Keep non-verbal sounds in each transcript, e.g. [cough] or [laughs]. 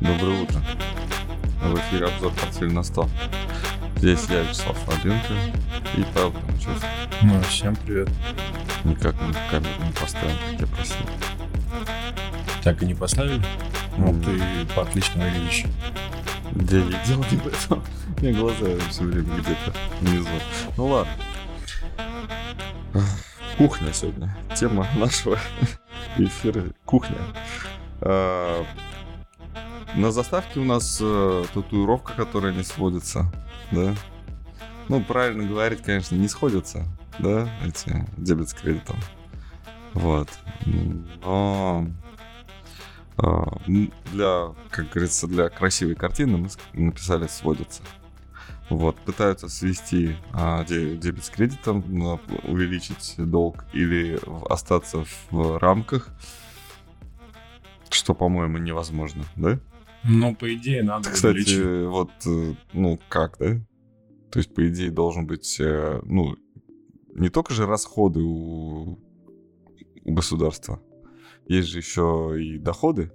Доброе утро. В эфире обзор портфель на 100. Здесь я, Вячеслав Слабенко и Павел Томчев. Ну, всем привет. Никак мы камеру не поставил, как я просил. Так и не поставили? Ну, М. ты по отлично выглядишь. Да я делал не в этом. У меня глаза все время где-то внизу. Ну ладно. Кухня сегодня. Тема нашего эфира — кухня. А, На заставке у нас э, татуировка, которая не сводится, да? Ну, правильно говорить, конечно, не сходятся, да, эти дебет с кредитом. Вот. Но м, для, как говорится, для красивой картины мы написали сводится. Вот, пытаются свести а, де- дебет с кредитом, увеличить долг или остаться в рамках, что, по-моему, невозможно, да? Ну, по идее, надо Кстати, увеличить. вот, э, ну, как, да? То есть, по идее, должен быть, э, ну, не только же расходы у, у государства, есть же еще и доходы,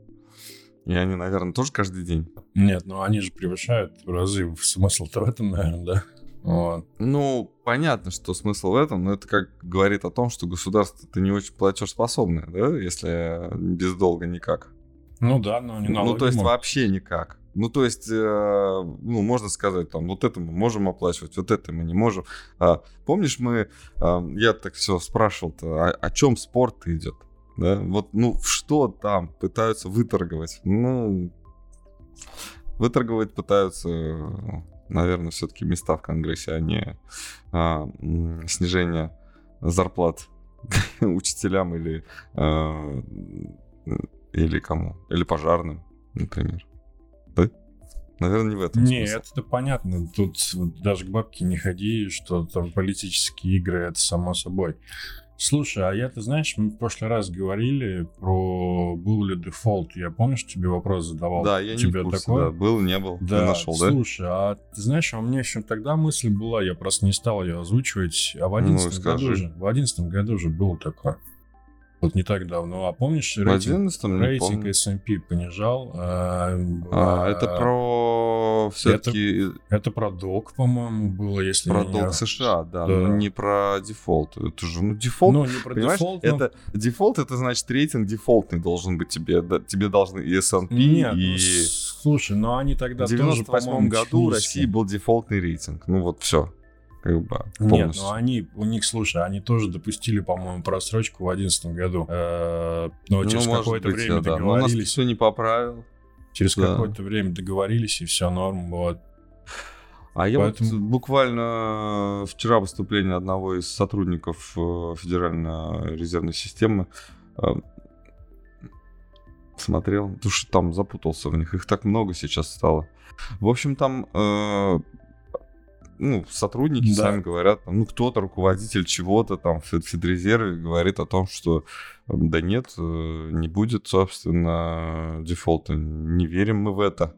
и они, наверное, тоже каждый день. Нет, ну они же превышают в разы. Смысл-то в этом, наверное, да? Вот. Ну, понятно, что смысл в этом, но это как говорит о том, что государство-то не очень платежеспособное, да, если без долга никак. Ну да, но не Ну, налоги то есть вообще никак. Ну, то есть, э, ну, можно сказать, там, вот это мы можем оплачивать, вот это мы не можем. А, помнишь, мы, а, я так все спрашивал-то, о, о чем спорт идет? Да? Вот, ну, что там пытаются выторговать? Ну, выторговать пытаются, наверное, все-таки места в Конгрессе, а не а, снижение зарплат [laughs] учителям или, а, или кому? Или пожарным, например. Да? Наверное, не в этом Не, смысл. это понятно. Тут вот даже к бабке не ходи, что там политические игры, это само собой. Слушай, а я, ты знаешь, мы в прошлый раз говорили про был ли дефолт. Я помнишь, тебе вопрос задавал? Да, я не тебе в курсе, такое? да. Был, не был, Да, не нашел, да? слушай, а ты знаешь, а у меня еще тогда мысль была, я просто не стал ее озвучивать, а в Ну, одиннадцатом году скажи. же, в одиннадцатом году же было такое. Вот не так давно. А помнишь, рейтинг, 11 не рейтинг. S&P понижал? а, А, а, это про все-таки Это про долг, по-моему, было, если про я не- долг США, да, Да. но не про дефолт. Это же, ну, дефолт, Ну, не про понимаешь, дефолт, но- это дефолт, это значит рейтинг дефолтный должен быть тебе, да, тебе должны и S&P, Нет, ну, и слушай, но они тогда в тоже, 98 по-моему, году в технически- России был дефолтный рейтинг. Ну вот все, как бы Нет, полностью. ну они, у них, слушай, они тоже допустили, по-моему, просрочку в одиннадцатом году. Э, Но Ну, через какое-то быть, время да. Но у нас договорились. все не поправил. Через Да. какое-то время договорились, и все норм. Вот. А я вот буквально вчера выступление одного из сотрудников э, Федеральной резервной системы э, смотрел, потому что там запутался в них, их так много сейчас стало. В общем, там э, ну, сотрудники Да. сами говорят, там, ну, кто-то, руководитель чего-то там в Фед- Федрезерве говорит о том, что э, да нет, э, не будет, собственно, дефолта. Не верим мы в это.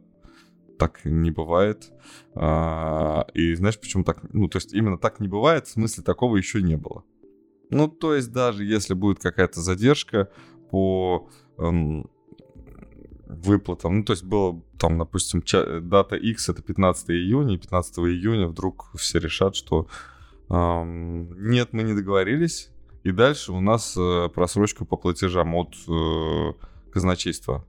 Так не бывает. А, и знаешь, почему так? Ну, то есть именно так не бывает, в смысле такого еще не было. Ну, то есть даже если будет какая-то задержка по эм, выплатам, ну, то есть было там, допустим, ча- дата X это 15 июня, и 15 июня вдруг все решат, что эм, нет, мы не договорились, и дальше у нас э, просрочка по платежам от э, казначейства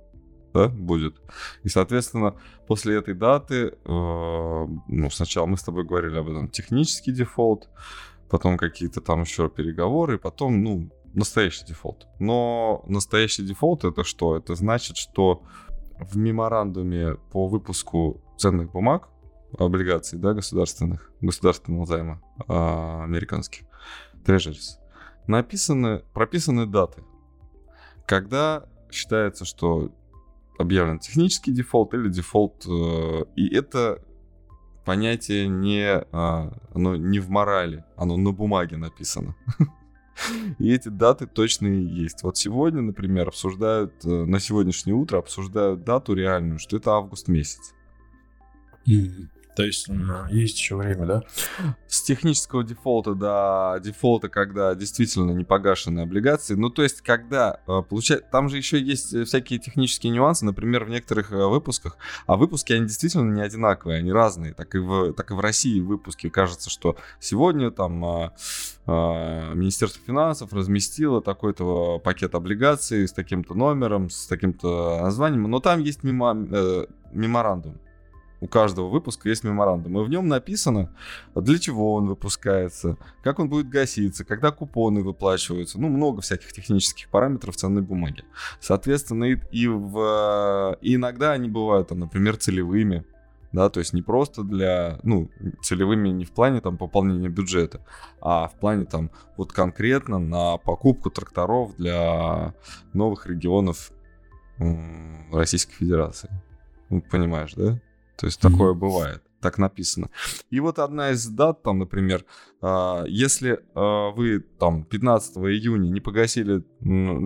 да, будет. И, соответственно, после этой даты, э, ну, сначала мы с тобой говорили об этом, технический дефолт, потом какие-то там еще переговоры, потом, ну, настоящий дефолт. Но настоящий дефолт это что? Это значит, что в меморандуме по выпуску ценных бумаг, облигаций, да, государственных, государственного займа а, американских, treasuries, написаны, прописаны даты, когда считается, что объявлен технический дефолт или дефолт, э, и это понятие не, а, оно не в морали, оно на бумаге написано. [laughs] [laughs] И эти даты точные есть. Вот сегодня, например, обсуждают, э, на сегодняшнее утро обсуждают дату реальную, что это август месяц. То есть есть еще время, да? С технического дефолта до дефолта, когда действительно не погашены облигации. Ну, то есть, когда э, получает... Там же еще есть э, всякие технические нюансы, например, в некоторых э, выпусках. А выпуски, они действительно не одинаковые, они разные. Так и в, так и в России выпуски кажется, что сегодня там а, а, Министерство финансов разместило такой-то пакет облигаций с таким-то номером, с таким-то названием. Но там есть мимо, э, меморандум у каждого выпуска есть меморандум, и в нем написано, для чего он выпускается, как он будет гаситься, когда купоны выплачиваются, ну, много всяких технических параметров ценной бумаги. Соответственно, и, и, в, и иногда они бывают, там, например, целевыми, да, то есть не просто для, ну, целевыми не в плане там пополнения бюджета, а в плане там вот конкретно на покупку тракторов для новых регионов Российской Федерации. Ну, понимаешь, да? То есть mm-hmm. такое бывает. Так написано. И вот одна из дат, там, например, а, если а, вы там 15 июня не погасили,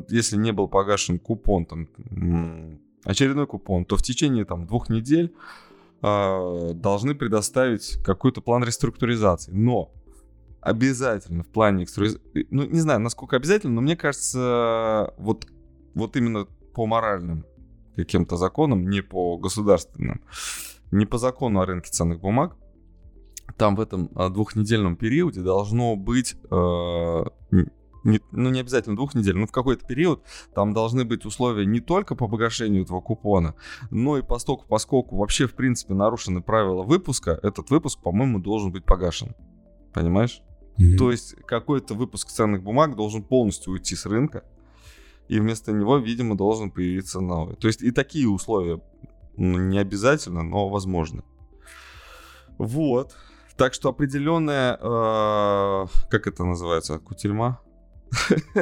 если не был погашен купон, там, очередной купон, то в течение там двух недель а, должны предоставить какой-то план реструктуризации. Но обязательно в плане ну, не знаю, насколько обязательно, но мне кажется, вот, вот именно по моральным каким-то законам, не по государственным, не по закону о рынке ценных бумаг, там в этом а, двухнедельном периоде должно быть, э, не, ну не обязательно двух недель, но в какой-то период там должны быть условия не только по погашению этого купона, но и поскольку, поскольку вообще в принципе нарушены правила выпуска, этот выпуск, по-моему, должен быть погашен. Понимаешь? Mm-hmm. То есть какой-то выпуск ценных бумаг должен полностью уйти с рынка, и вместо него, видимо, должен появиться новый. То есть и такие условия не обязательно, но возможно. Вот. Так что определенная, э, как это называется, кутерьма?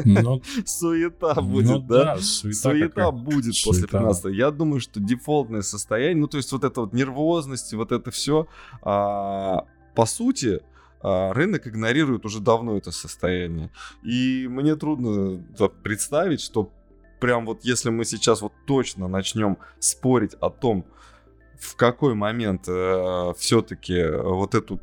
Ну, [laughs] суета ну будет, ну, да? да? Суета, суета будет суета. после 15 Я думаю, что дефолтное состояние, ну то есть вот это вот нервозность, вот это все, а, по сути, а, рынок игнорирует уже давно это состояние. И мне трудно представить, что прям вот если мы сейчас вот точно начнем спорить о том, в какой момент э, все-таки вот эту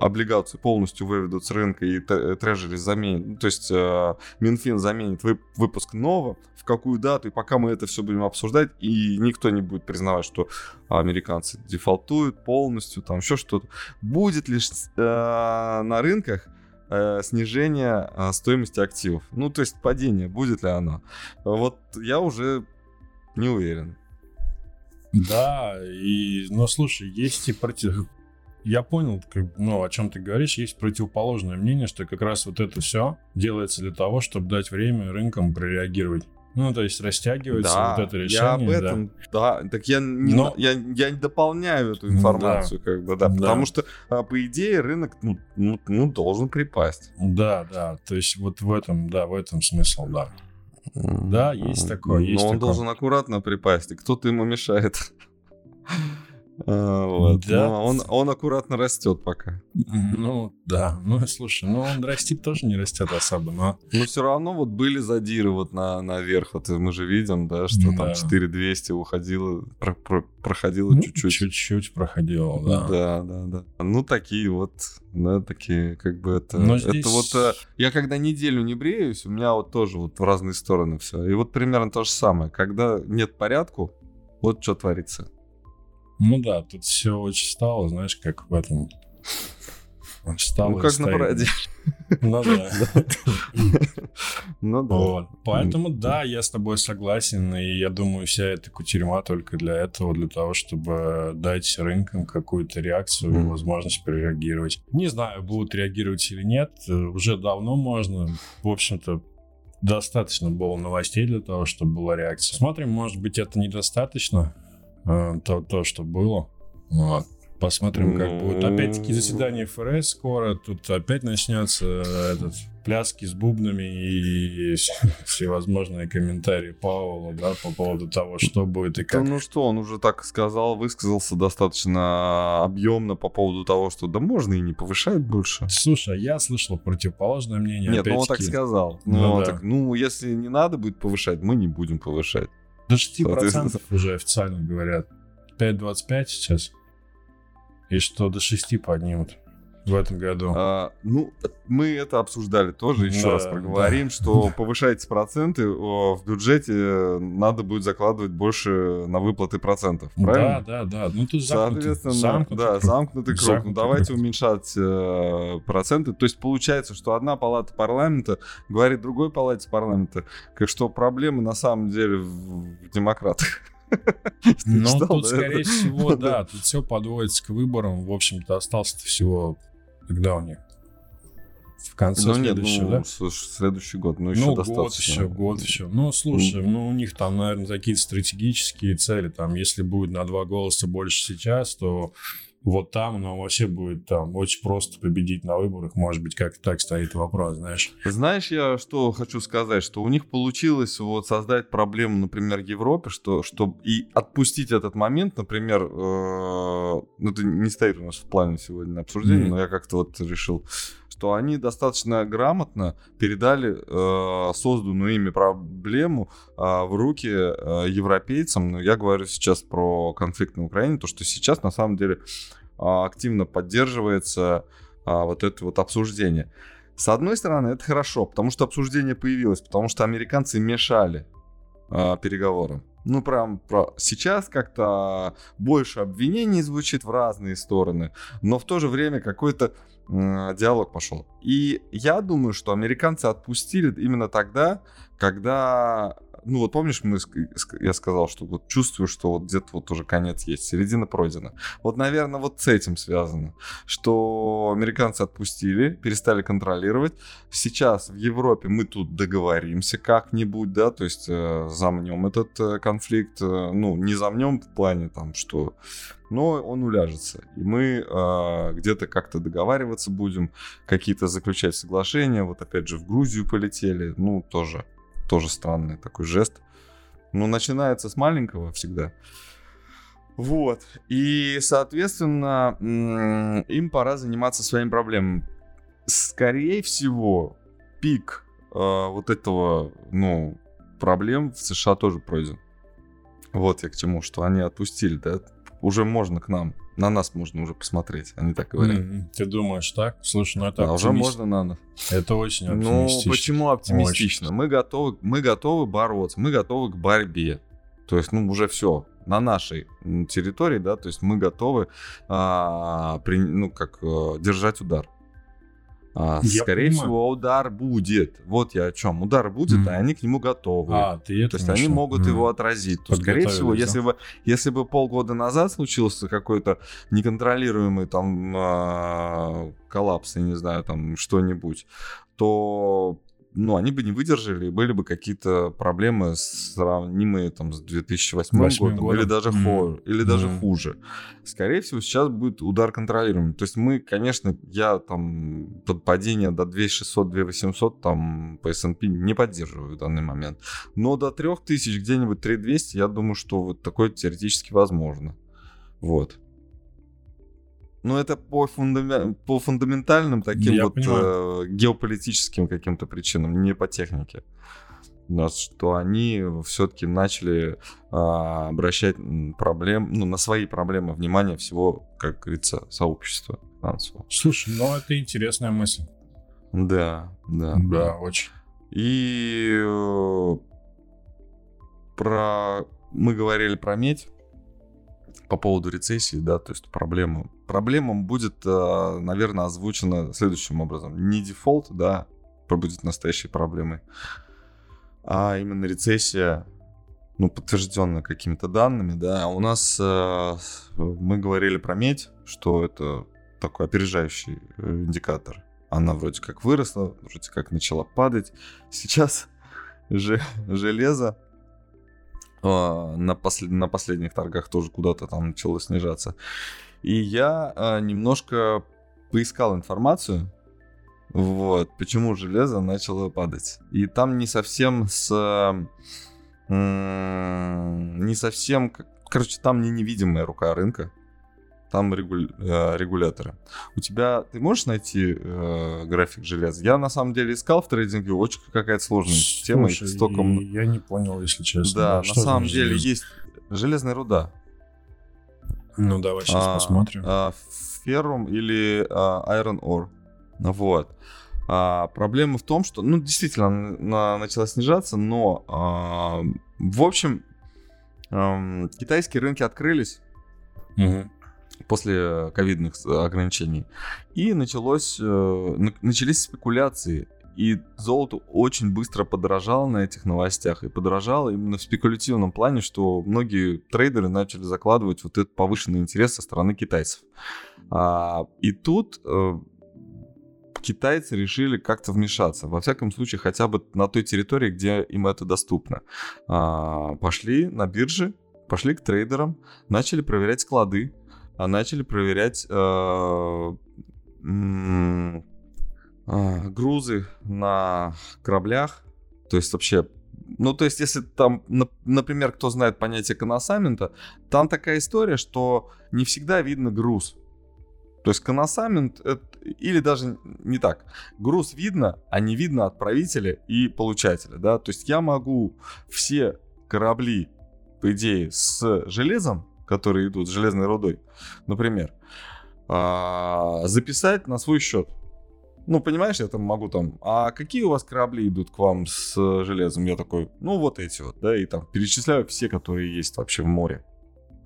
облигацию полностью выведут с рынка и трежери заменит, ну, то есть э, Минфин заменит вып- выпуск нового, в какую дату, и пока мы это все будем обсуждать, и никто не будет признавать, что американцы дефолтуют полностью, там еще что-то, будет лишь э, на рынках э, снижение э, стоимости активов. Ну, то есть падение, будет ли оно? Вот я уже не уверен. Да, и, ну, слушай, есть и против... Я понял, как, ну, о чем ты говоришь. Есть противоположное мнение, что как раз вот это все делается для того, чтобы дать время рынкам прореагировать. Ну, то есть растягивается да, вот это решение. Я об этом, да. да. Так я не, Но... я, я не дополняю эту информацию, да. как бы, да, да. Потому что, а, по идее, рынок, ну, ну, ну, должен припасть. Да, да. То есть вот в этом, да, в этом смысл, да. Да, есть такое. Есть Но он такое. должен аккуратно припасть, и кто-то ему мешает. [laughs] А, вот. Да. Но он, он аккуратно растет пока. Ну, да. Ну, слушай, ну он растит тоже не растет особо, но... Но все равно вот были задиры вот на, наверх. Вот мы же видим, да, что да. там 4200 уходило, про, про, проходило ну, чуть-чуть. Чуть-чуть проходило, да. Да, да, да. Ну, такие вот, да, такие, как бы это... Но здесь... Это вот... Э, я когда неделю не бреюсь, у меня вот тоже вот в разные стороны все. И вот примерно то же самое. Когда нет порядку, вот что творится. Ну да, тут все очень стало, знаешь, как в этом. Стало ну, как на параде. Ну да. Ну да. Вот. Поэтому да, я с тобой согласен, и я думаю, вся эта кутерьма только для этого, для того, чтобы дать рынкам какую-то реакцию, mm. возможность прореагировать. Не знаю, будут реагировать или нет, уже давно можно. В общем-то, достаточно было новостей для того, чтобы была реакция. Смотрим, может быть, это недостаточно. Э, то, то что было. Вот. Посмотрим, как будет. Опять-таки заседание ФРС скоро. Тут опять начнется этот пляски с бубнами и [laughs] всевозможные комментарии Паула, да, по поводу того, что будет и как. Да, ну что, он уже так сказал, высказался достаточно объемно по поводу того, что да можно и не повышать больше. Слушай, я слышал противоположное мнение. Нет, ну он так сказал. Ну, ну, да. так, ну, если не надо будет повышать, мы не будем повышать. До 6% [laughs] уже официально говорят. 5,25 сейчас. И что до 6 поднимут в этом году. А, ну, мы это обсуждали тоже, еще Да, раз проговорим, да. что повышаете проценты, в бюджете надо будет закладывать больше на выплаты процентов, правильно? Да, да, да. Ну тут Соответственно, замкнутый да, круг. замкнутый круг. Ну, Замкнутый давайте круг. уменьшать э, проценты. То есть получается, что одна палата парламента говорит другой палате парламента, что проблемы на самом деле в, демократах. [laughs] Ну, тут, да, скорее это? всего, [laughs] да, тут все подводится к выборам. В общем-то, остался всего, когда у них? В конце Ну нет, следующего, ну, да? следующий год, ну еще ну, год достаточно. еще, год еще. Ну, слушай, ну, у них там, наверное, какие-то стратегические цели. Там, если будет на два голоса больше сейчас, то вот там, ну, вообще будет там очень просто победить на выборах. Может быть, как так стоит вопрос, знаешь. Знаешь, я что хочу сказать, что у них получилось вот создать проблему, например, Европе, что, что и отпустить этот момент, например, э, ну это не стоит у нас в плане сегодня Мгм. но я как-то вот решил, что они достаточно грамотно передали э, созданную ими проблему э, в руки э, европейцам. Но я говорю сейчас про конфликт на Украине, то что сейчас на самом деле э, активно поддерживается а, вот это вот обсуждение. С одной стороны, это хорошо, потому что обсуждение появилось, потому что американцы мешали а, переговорам. Ну, прям про... сейчас как-то больше обвинений звучит в разные стороны, но в то же время какой-то диалог пошел. И я думаю, что американцы отпустили именно тогда, когда, ну вот помнишь, мы, я сказал, что вот чувствую, что вот где-то вот уже конец есть, середина пройдена. Вот, наверное, вот с этим связано, что американцы отпустили, перестали контролировать. Сейчас в Европе мы тут договоримся как-нибудь, да, то есть э, замнем этот э, конфликт, э, ну, не замнем в плане там, что но он уляжется. И мы э, где-то как-то договариваться будем, какие-то заключать соглашения. Вот опять же в Грузию полетели. Ну, тоже, тоже странный такой жест. Ну, начинается с маленького всегда. Вот. И, соответственно, им пора заниматься своими проблемами. Скорее всего, пик э, вот этого, ну, проблем в США тоже пройден. Вот я к чему, что они отпустили, да, уже можно к нам, на нас можно уже посмотреть, они так говорят. М, Ты думаешь так? Слушай, ну это Да, уже оптимист- можно на нас. Это очень Ну, оптимистично. почему оптимистично? Мы готовы, мы готовы бороться, мы готовы к борьбе. То есть, ну, уже все на нашей территории, да, то есть мы готовы, а, при- ну, как, э, держать удар. А, Я скорее понимаю. всего, удар будет. Вот я о чем. Удар будет, Мгм. и они к нему готовы. А, ты это То есть они могут М. его отразить. То, скорее всего, если бы, если бы полгода назад случился какой-то неконтролируемый там а, коллапс, я не знаю, там что-нибудь, то ну, они бы не выдержали, и были бы какие-то проблемы сравнимые там с 2008 Восьмым годом, или годом? даже, Мгм. хо- или даже Мгм. хуже. Скорее всего, сейчас будет удар контролируемый. То есть мы, конечно, я там под падение до 2600, 2800 там по S&P не поддерживаю в данный момент. Но до 3000, где-нибудь 3200, я думаю, что вот такое теоретически возможно. Вот. Но это по, фундаме- по фундаментальным таким Я вот понимаю. э, геополитическим каким-то причинам, не по технике. Что они все-таки начали а, обращать проблем, ну, на свои проблемы внимание всего, как говорится, сообщества финансового. Слушай, ну это интересная мысль. Да, да. Да, очень. И э, про... Мы говорили про медь по поводу рецессии, да, то есть проблема. Проблема будет, э, наверное, озвучена следующим образом. Не дефолт, да, будет настоящей проблемой, а именно рецессия, ну, подтвержденная какими-то данными, да. У нас э, мы говорили про медь, что это такой опережающий э, индикатор. Она вроде как выросла, вроде как начала падать. Сейчас же, железо на, послед- на последних торгах тоже куда-то там начало снижаться. И я э, немножко поискал информацию, вот, почему железо начало падать. И там не совсем с... э, не совсем... Короче, там не невидимая рука рынка. Там регуль- э, регуляторы. У тебя... Ты можешь найти э, график железа? Я на самом деле искал в трейдинге. Очень какая-то сложная тема. Слушай, столько и м- я не понял, если честно. да, на что самом деле железо? есть железная руда. Ну, давай сейчас А, посмотрим. а, Ferrum или а, Iron Ore. Вот. А, проблема в том, что, ну, действительно, она на- начала снижаться, но, а, в общем, ам, китайские рынки открылись Мгм. После ковидных с- ограничений. И началось, э, на- начались спекуляции. И золото очень быстро подорожало на этих новостях. И подорожало именно в спекулятивном плане, что многие трейдеры начали закладывать вот этот повышенный интерес со стороны китайцев. А, и тут э, китайцы решили как-то вмешаться. Во всяком случае, хотя бы на той территории, где им это доступно. А, пошли на биржи, пошли к трейдерам, начали проверять склады, начали проверять м, а, грузы на кораблях. То есть вообще, ну то есть если там, нап- например, кто знает понятие коносамента, там такая история, что не всегда видно груз. То есть коносамент, это- или даже не так, груз видно, а не видно отправителя и получателя, да, то есть я могу все корабли, по идее, с железом, которые идут с железной рудой, например, а, записать на свой счет. Ну, понимаешь, я там могу там, а какие у вас корабли идут к вам с железом? Я такой, ну, вот эти вот, да, и там перечисляю все, которые есть вообще в море.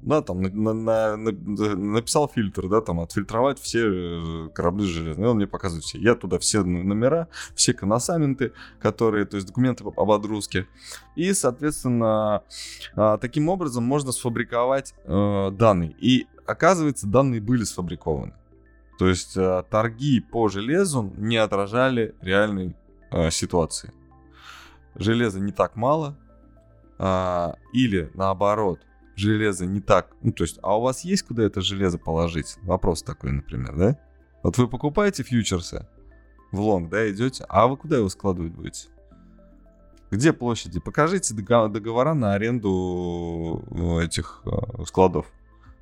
Да, там на- на- на- на- написал фильтр, да, там отфильтровать все э, корабли железные. Он мне показывает все. Я туда все номера, все коносаменты, которые, то есть документы об отгрузке. И, соответственно, а, таким образом можно сфабриковать э, данные. И оказывается, данные были сфабрикованы. То есть э, торги по железу не отражали реальной э, ситуации. Железа не так мало, а, или наоборот, железа не так. Ну, то есть, а у вас есть куда это железо положить? Вопрос такой, например, да? Вот вы покупаете фьючерсы в лонг, да, идете, а вы куда его складывать будете? Где площади? Покажите дого- договора на аренду э, этих э, складов.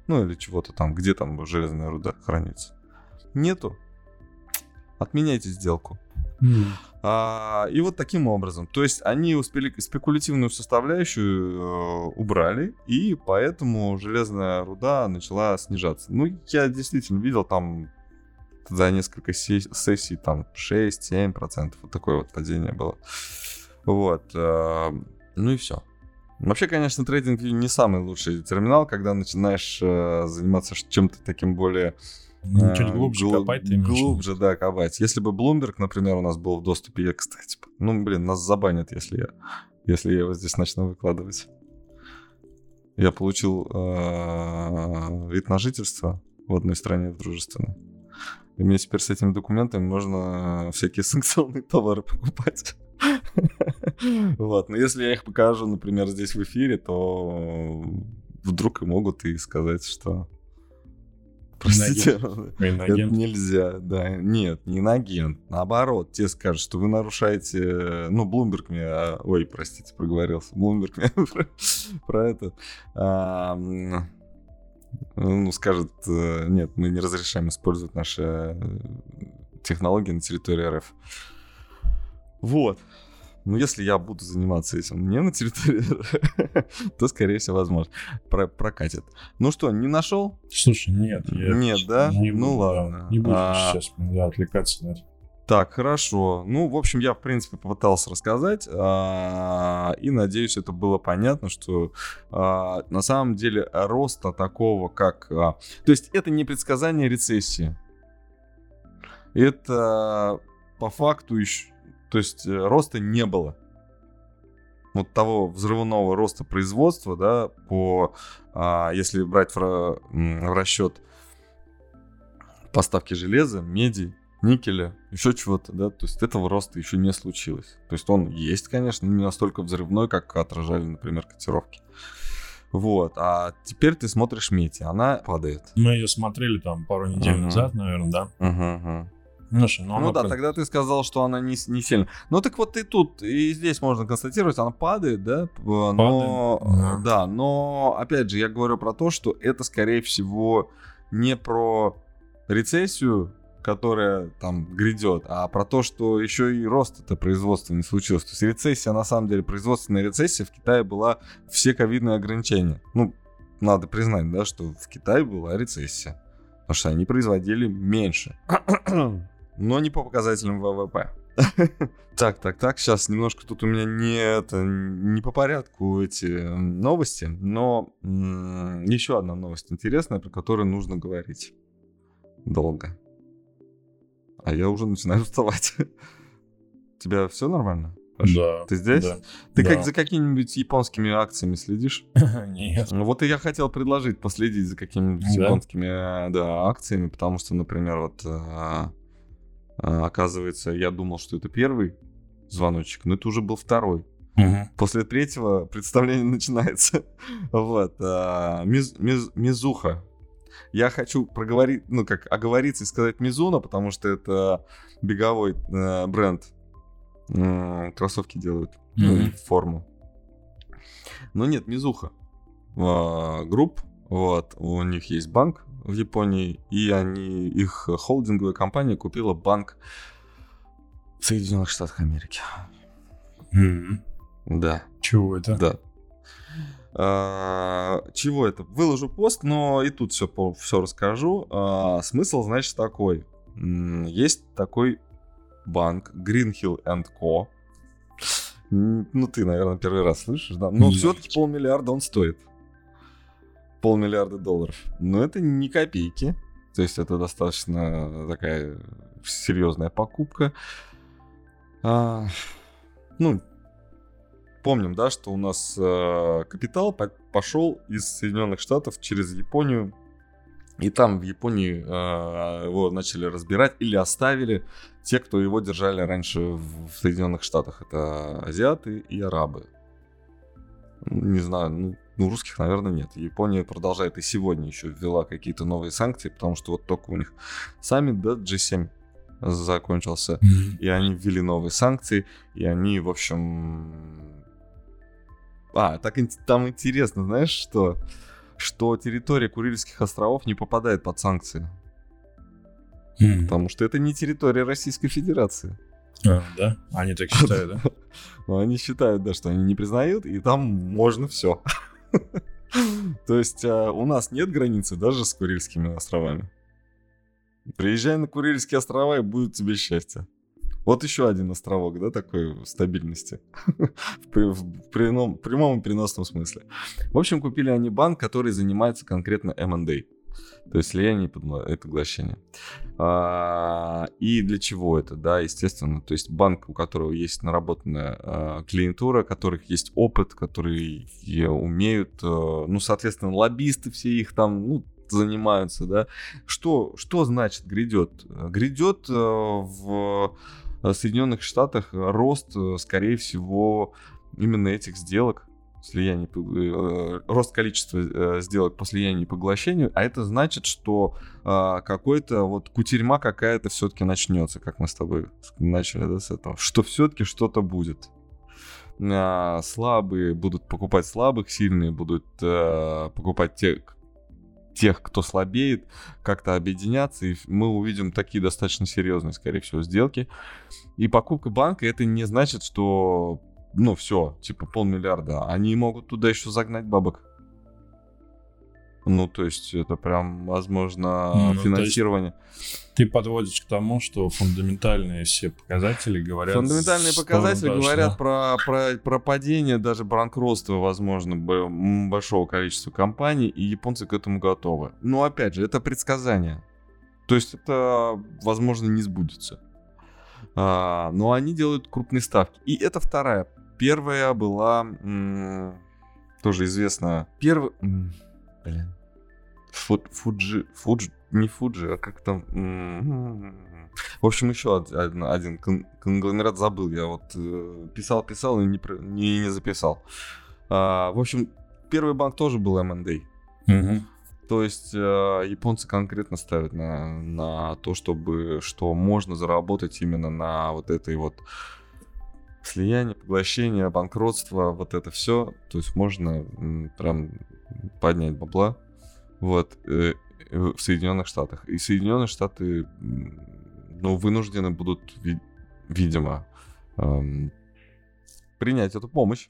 Ну или чего-то там, где там железная руда хранится. Нету. Отменяйте сделку. А, и вот таким образом. То есть они успели спекулятивную составляющую э, убрали, и поэтому железная руда начала снижаться. Ну, я действительно видел там за несколько се- сессий там 6-7%. Вот такое вот падение было. Вот. э, ну и все. Вообще, конечно, трейдинг не самый лучший терминал, когда начинаешь э, заниматься чем-то таким более Ну, чуть глубже гл- копать ты имеешь? Глубже, да, копать. Если бы Bloomberg, например, у нас был в доступе, я, кстати, ну, блин, нас забанят, если я, если я его здесь начну выкладывать. Я получил э, вид на жительство в одной стране в дружественной. И мне теперь с этими документами можно всякие [laughs] санкционные товары покупать. [laughs] Вот, но если я их покажу, например, здесь в эфире, то вдруг и могут и сказать, что... Простите, это нельзя, да. Нет, не иноагент. Наоборот, те скажут, что вы нарушаете... Ну, Блумберг мне... а, Ой, простите, проговорился. Блумберг мне [laughs] про, это... а, ну, скажет, э, нет, мы не разрешаем использовать наши э, технологии на территории РФ. Вот. Ну, если я буду заниматься этим не на территории [laughs] то, скорее всего, возможно, про- прокатит. Ну что, не нашел? Слушай, нет. я Нет, да? Не Ну буду, да, ладно. Не буду А, сейчас да, отвлекаться на это. Так, хорошо. Ну, в общем, я, в принципе, попытался рассказать, а, и надеюсь, это было понятно, что а, на самом деле роста такого, как... а, То есть это не предсказание рецессии. Это по факту еще... То есть э, роста не было. Вот того взрывного роста производства, да, по... а, Если брать в, расчет поставки железа, меди, никеля, еще чего-то, да, то есть этого роста еще не случилось. То есть он есть, конечно, но не настолько взрывной, как отражали, например, котировки. Вот, а теперь ты смотришь медь, и она падает. Мы ее смотрели там пару недель Мгм. назад, наверное, да? Угу, угу. Слушай, ну, Ну она да, про- тогда ты сказал, что она не, не сильно. Ну так вот и тут, и здесь можно констатировать, она падает, да, но... Падает, Да, но, опять же, я говорю про то, что это, скорее всего, не про рецессию, которая там грядет, а про то, что еще и рост это производства не случилось. То есть рецессия, на самом деле, производственная рецессия в Китае была все ковидные ограничения. Ну, надо признать, да, что в Китае была рецессия. Потому что они производили меньше. [clears throat] Но не по показателям ВВП. [laughs] Так, так, так, сейчас немножко тут у меня не, это, не по порядку эти новости, но еще одна новость интересная, про которую нужно говорить долго. А я уже начинаю [laughs] уставать. У тебя все нормально? Да. Ты здесь? Да. Ты Да. как за какими-нибудь японскими акциями следишь? [laughs] Нет. Ну, Вот и я хотел предложить последить за какими-нибудь Да? японскими э, да, акциями, потому что, например, вот э, э, оказывается, я думал, что это первый звоночек, но это уже был второй. Мгм. После третьего представление [laughs] начинается. Вот. а, Миз- Миз- Мизуха. Я хочу проговорить, ну, как оговориться и сказать Мизуна, потому что это беговой э, бренд. М, Кроссовки делают. Ну, и форму. Но нет, Mizuho. А, Group. Вот. У них есть банк в Японии, и они, их холдинговая компания купила банк в Соединенных Штатах Америки. Мгм. Да. Чего это? Да. А, чего это? Выложу пост, но и тут все, все расскажу. А, смысл, значит, такой. Есть такой банк Green Hill Co. Ну, ты, наверное, первый раз слышишь, да? Но все-таки полмиллиарда он стоит. Полмиллиарда долларов. Но это не копейки. То есть это достаточно такая серьезная покупка. А, ну, помним, да, что у нас э, капитал по- пошел из Соединенных Штатов через Японию. И там в Японии э, его начали разбирать или оставили те, кто его держали раньше в, в Соединенных Штатах. Это азиаты и арабы. Не знаю, ну, ну, русских, наверное, нет. Япония продолжает и сегодня еще ввела какие-то новые санкции, потому что вот только у них саммит, да, G7 закончился. И они ввели новые санкции, и они, в общем... А, так там интересно, знаешь, что? Что территория Курильских островов не попадает под санкции. Потому что это не территория Российской Федерации. А, да? Они так считают, да? [laughs] Но они считают, да, что они не признают, и там можно все. [laughs] То есть а, у нас нет границы даже с Курильскими островами. Приезжай на Курильские острова, и будет тебе счастье. Вот еще один островок, да, такой стабильности. [laughs] в, при- в прямом, прямом и переносном смысле. В общем, купили они банк, который занимается конкретно M&A. То есть слияние и поглощение. А, и для чего это, да, естественно. То есть банк, у которого есть наработанная а, клиентура, у которых есть опыт, которые умеют, э, ну, соответственно, лоббисты все их там, ну, занимаются, да. Что, что значит грядет? Грядет э, в Соединенных Штатах рост, э, скорее всего, именно этих сделок, слияние, э, рост количества э, сделок по слиянию и поглощению, а это значит, что а, какой-то вот кутерьма какая-то все-таки начнется, как мы с тобой начали да, с этого, что все-таки что-то будет. А, слабые будут покупать слабых, сильные будут э, покупать тех, тех, кто слабеет, как-то объединяться, и мы увидим такие достаточно серьезные, скорее всего, сделки. И покупка банка это не значит, что ну все, типа полмиллиарда. Они могут туда еще загнать бабок. Ну, то есть это прям, возможно, Ну, финансирование. Ты подводишь к тому, что фундаментальные все показатели говорят... Фундаментальные показатели да, говорят про, про, про падение, даже банкротство, возможно, большого количества компаний, и японцы к этому готовы. Но опять же, это предсказание. То есть это, возможно, не сбудется. А, но они делают крупные ставки. И это вторая. Первая была тоже известна. Первый... Блин. Фу- Фуджи... Фуджи... Не Фуджи, а как там... м, В общем, еще од- один, один кон- конгломерат забыл. Я вот э, писал-писал и не, не, не записал. А, в общем, первый банк тоже был M&A. Мгм. То есть э, японцы конкретно ставят на, на то, чтобы что можно заработать именно на вот этой вот слияние, поглощение, банкротство, вот это все. То есть можно прям поднять бабла вот э, э, в Соединенных Штатах. И Соединенные Штаты ну, вынуждены будут, ви- видимо, эм, принять эту помощь.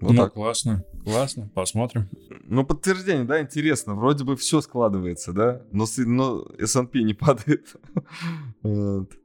Вот ну, так. классно, классно, посмотрим. Ну, подтверждение, да, интересно. Вроде бы все складывается, да, но, но S&P не падает. [laughs]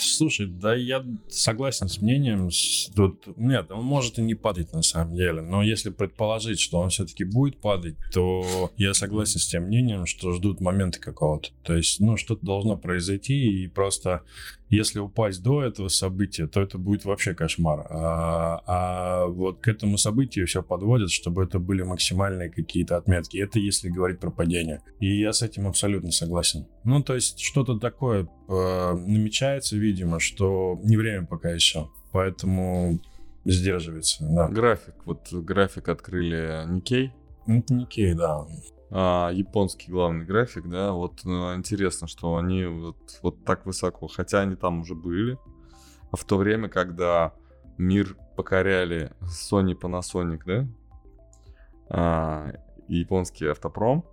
Слушай, да я согласен с мнением. Тут, нет, он может и не падать на самом деле, но если предположить, что он все-таки будет падать, то я согласен с тем мнением, что ждут момента какого-то. То есть, ну, что-то должно произойти, и просто если упасть до этого события, то это будет вообще кошмар. А, а вот к этому событию все подводят, чтобы это были максимальные какие-то отметки. Это если говорить про падение. И я с этим абсолютно согласен. Ну, то есть что-то такое э, намечается, видимо, что не время пока еще. Поэтому сдерживается, да. График. Вот график открыли Никей. Это Никей, да а, японский главный график, да, вот ну, интересно, что они вот, вот так высоко, хотя они там уже были, а в то время, когда мир покоряли Sony Panasonic, да, а, и японский автопром,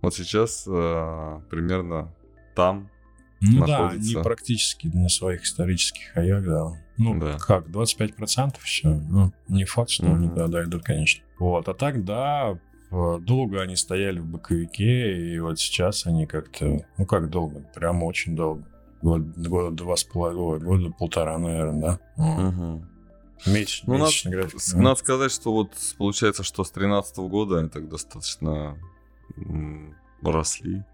вот сейчас а, примерно там ну находится... да, они практически на своих исторических хаях, да. Ну, да. как, 25% все. Ну, не факт, что mm-hmm. они туда дойдут, конечно. Вот, а так, да, долго они стояли в боковике, и вот сейчас они как-то, ну как долго, прямо очень долго. Год, года два с половиной, года полтора, наверное, да? Угу. Месяц, ну, надо, график. Надо сказать, что вот получается, что с 13 года они так достаточно росли.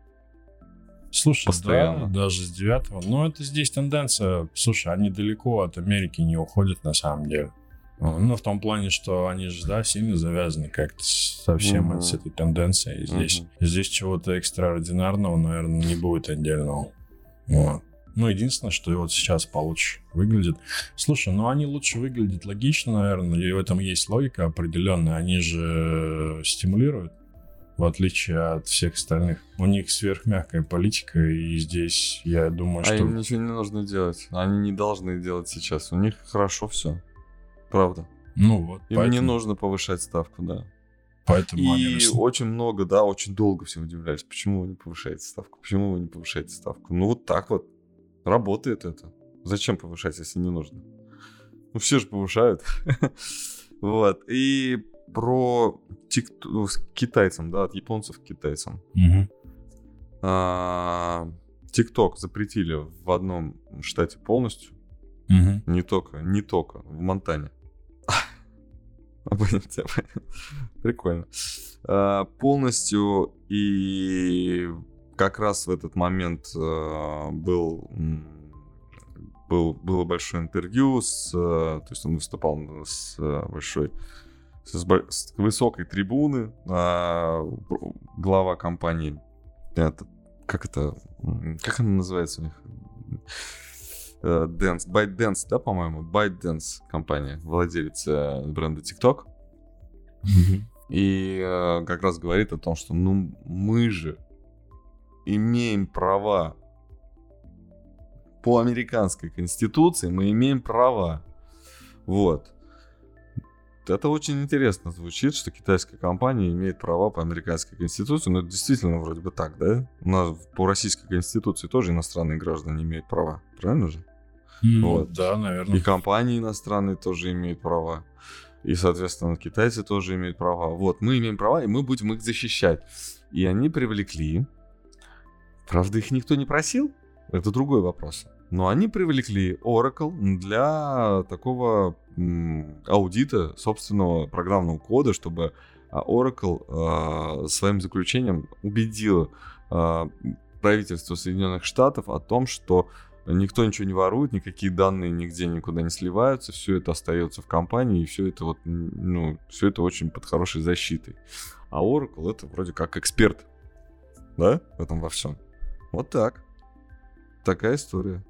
Слушай, Постоянно. да, даже с 9 Но это здесь тенденция. Слушай, они далеко от Америки не уходят на самом деле. Ну, в том плане, что они же, да, сильно завязаны как-то совсем uh-huh. с этой тенденцией. Здесь, uh-huh. здесь чего-то экстраординарного, наверное, не будет отдельного. Вот. Ну, единственное, что вот сейчас получше выглядит. Слушай, ну они лучше выглядят логично, наверное, и в этом есть логика определенная. Они же стимулируют, в отличие от всех остальных. У них сверхмягкая политика, и здесь, я думаю, а что... А им ничего не нужно делать. Они не должны делать сейчас. У них хорошо все. Правда. Ну вот. Им поэтому... не нужно повышать ставку, да. Поэтому и они очень много, да, очень долго все удивлялись, почему вы не повышаете ставку, почему вы не повышаете ставку. Ну вот так вот работает это. Зачем повышать, если не нужно? Ну все же повышают. [laughs] вот. И про. Ну, китайцам, да, от японцев к китайцам. А, ТикТок запретили в одном штате полностью. Не только, не только, в Монтане. Прикольно. А, полностью и как раз в этот момент а, был был, было большое интервью с, то есть он выступал с большой, с, с высокой трибуны, а, глава компании, это, как это, как она называется у них? Э, Dance, ByteDance, да, по-моему? ByteDance компания, владелец бренда TikTok. И э, как раз говорит о том, что ну мы же имеем права по американской конституции, мы имеем права. Вот. Это очень интересно звучит, что китайская компания имеет права по американской конституции. Но это действительно вроде бы так, да? У нас по российской конституции тоже иностранные граждане имеют права. Правильно же? Mm, вот. Да, наверное. И компании иностранные тоже имеют права. И, соответственно, китайцы тоже имеют права. Вот, мы имеем права, и мы будем их защищать. И они привлекли. Правда, их никто не просил. Это другой вопрос. Но они привлекли Oracle для такого аудита собственного программного кода, чтобы а, Oracle э, своим заключением убедил э, правительство Соединенных Штатов о том, что никто ничего не ворует, никакие данные нигде никуда не сливаются, все это остается в компании, и все это вот, ну, все это очень под хорошей защитой. А Oracle это вроде как эксперт, да, в этом во всем. Вот так. Такая история.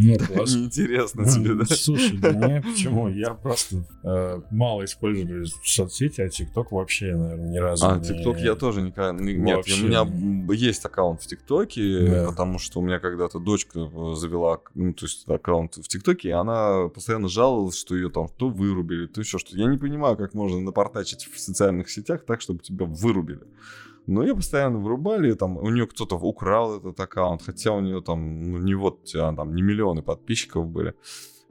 Ну, [laughs] класс. Неинтересно тебе, да? Слушай, [laughs] нет, почему? Я просто э, мало использую соцсети, а ТикТок вообще, наверное, ни разу А, ТикТок я тоже никогда... Нет, у меня есть аккаунт в ТикТоке, потому что у меня когда-то дочка э, завела, ну, то есть аккаунт в ТикТоке, и она постоянно жаловалась, что ее там то вырубили, то еще что-то. Я не понимаю, как можно напортачить в социальных сетях так, чтобы тебя вырубили. Но ее постоянно вырубали, там у нее кто-то украл этот аккаунт, хотя у нее там, ну не вот, а там не миллионы подписчиков были.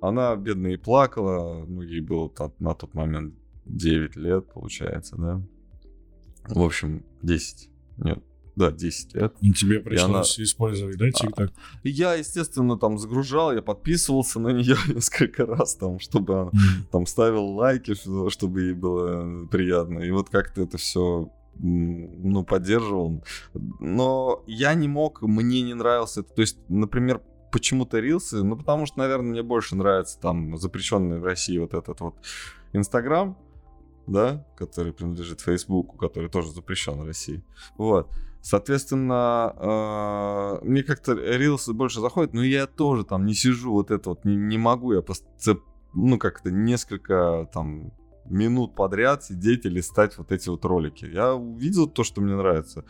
Она, бедная, и плакала, ну, ей было на тот момент 9 лет, получается, да. В общем, 10. Нет, да, 10 лет. И тебе пришлось она... использовать, да, ТикТок? Я, естественно, там загружал, я подписывался на нее [laughs] несколько раз, там, чтобы она там ставил лайки, чтобы ей было приятно. И вот как-то это все ну, поддерживал. Но я не мог, мне не нравился. То есть, например, почему-то рилсы, ну, потому что, наверное, мне больше нравится там запрещенный в России вот этот вот Инстаграм, да, который принадлежит Фейсбуку, который тоже запрещен в России. Вот. Соответственно, э, мне как-то рилсы больше заходят, но я тоже там не сижу, вот это вот не, не могу, я просто, ну, как-то несколько там минут подряд сидеть и листать вот эти вот ролики. Я увидел то, что мне нравится.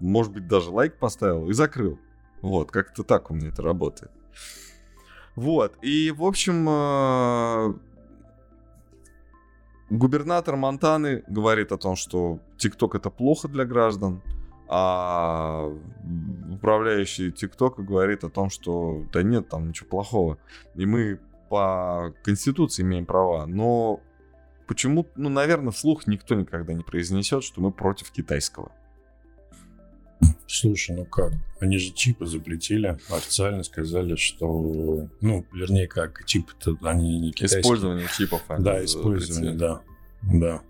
Может быть, даже лайк поставил и закрыл. Вот, как-то так у меня это работает. Вот, и, в общем, э, губернатор Монтаны говорит о том, что ТикТок это плохо для граждан, а управляющий ТикТока говорит о том, что да нет, там ничего плохого. И мы по Конституции имеем права, но почему, ну, наверное, вслух никто никогда не произнесет, что мы против китайского. Слушай, ну как? Они же чипы запретили, официально сказали, что, ну, вернее, как, чипы-то они не китайские. Использование чипов. Да, использование, да, да.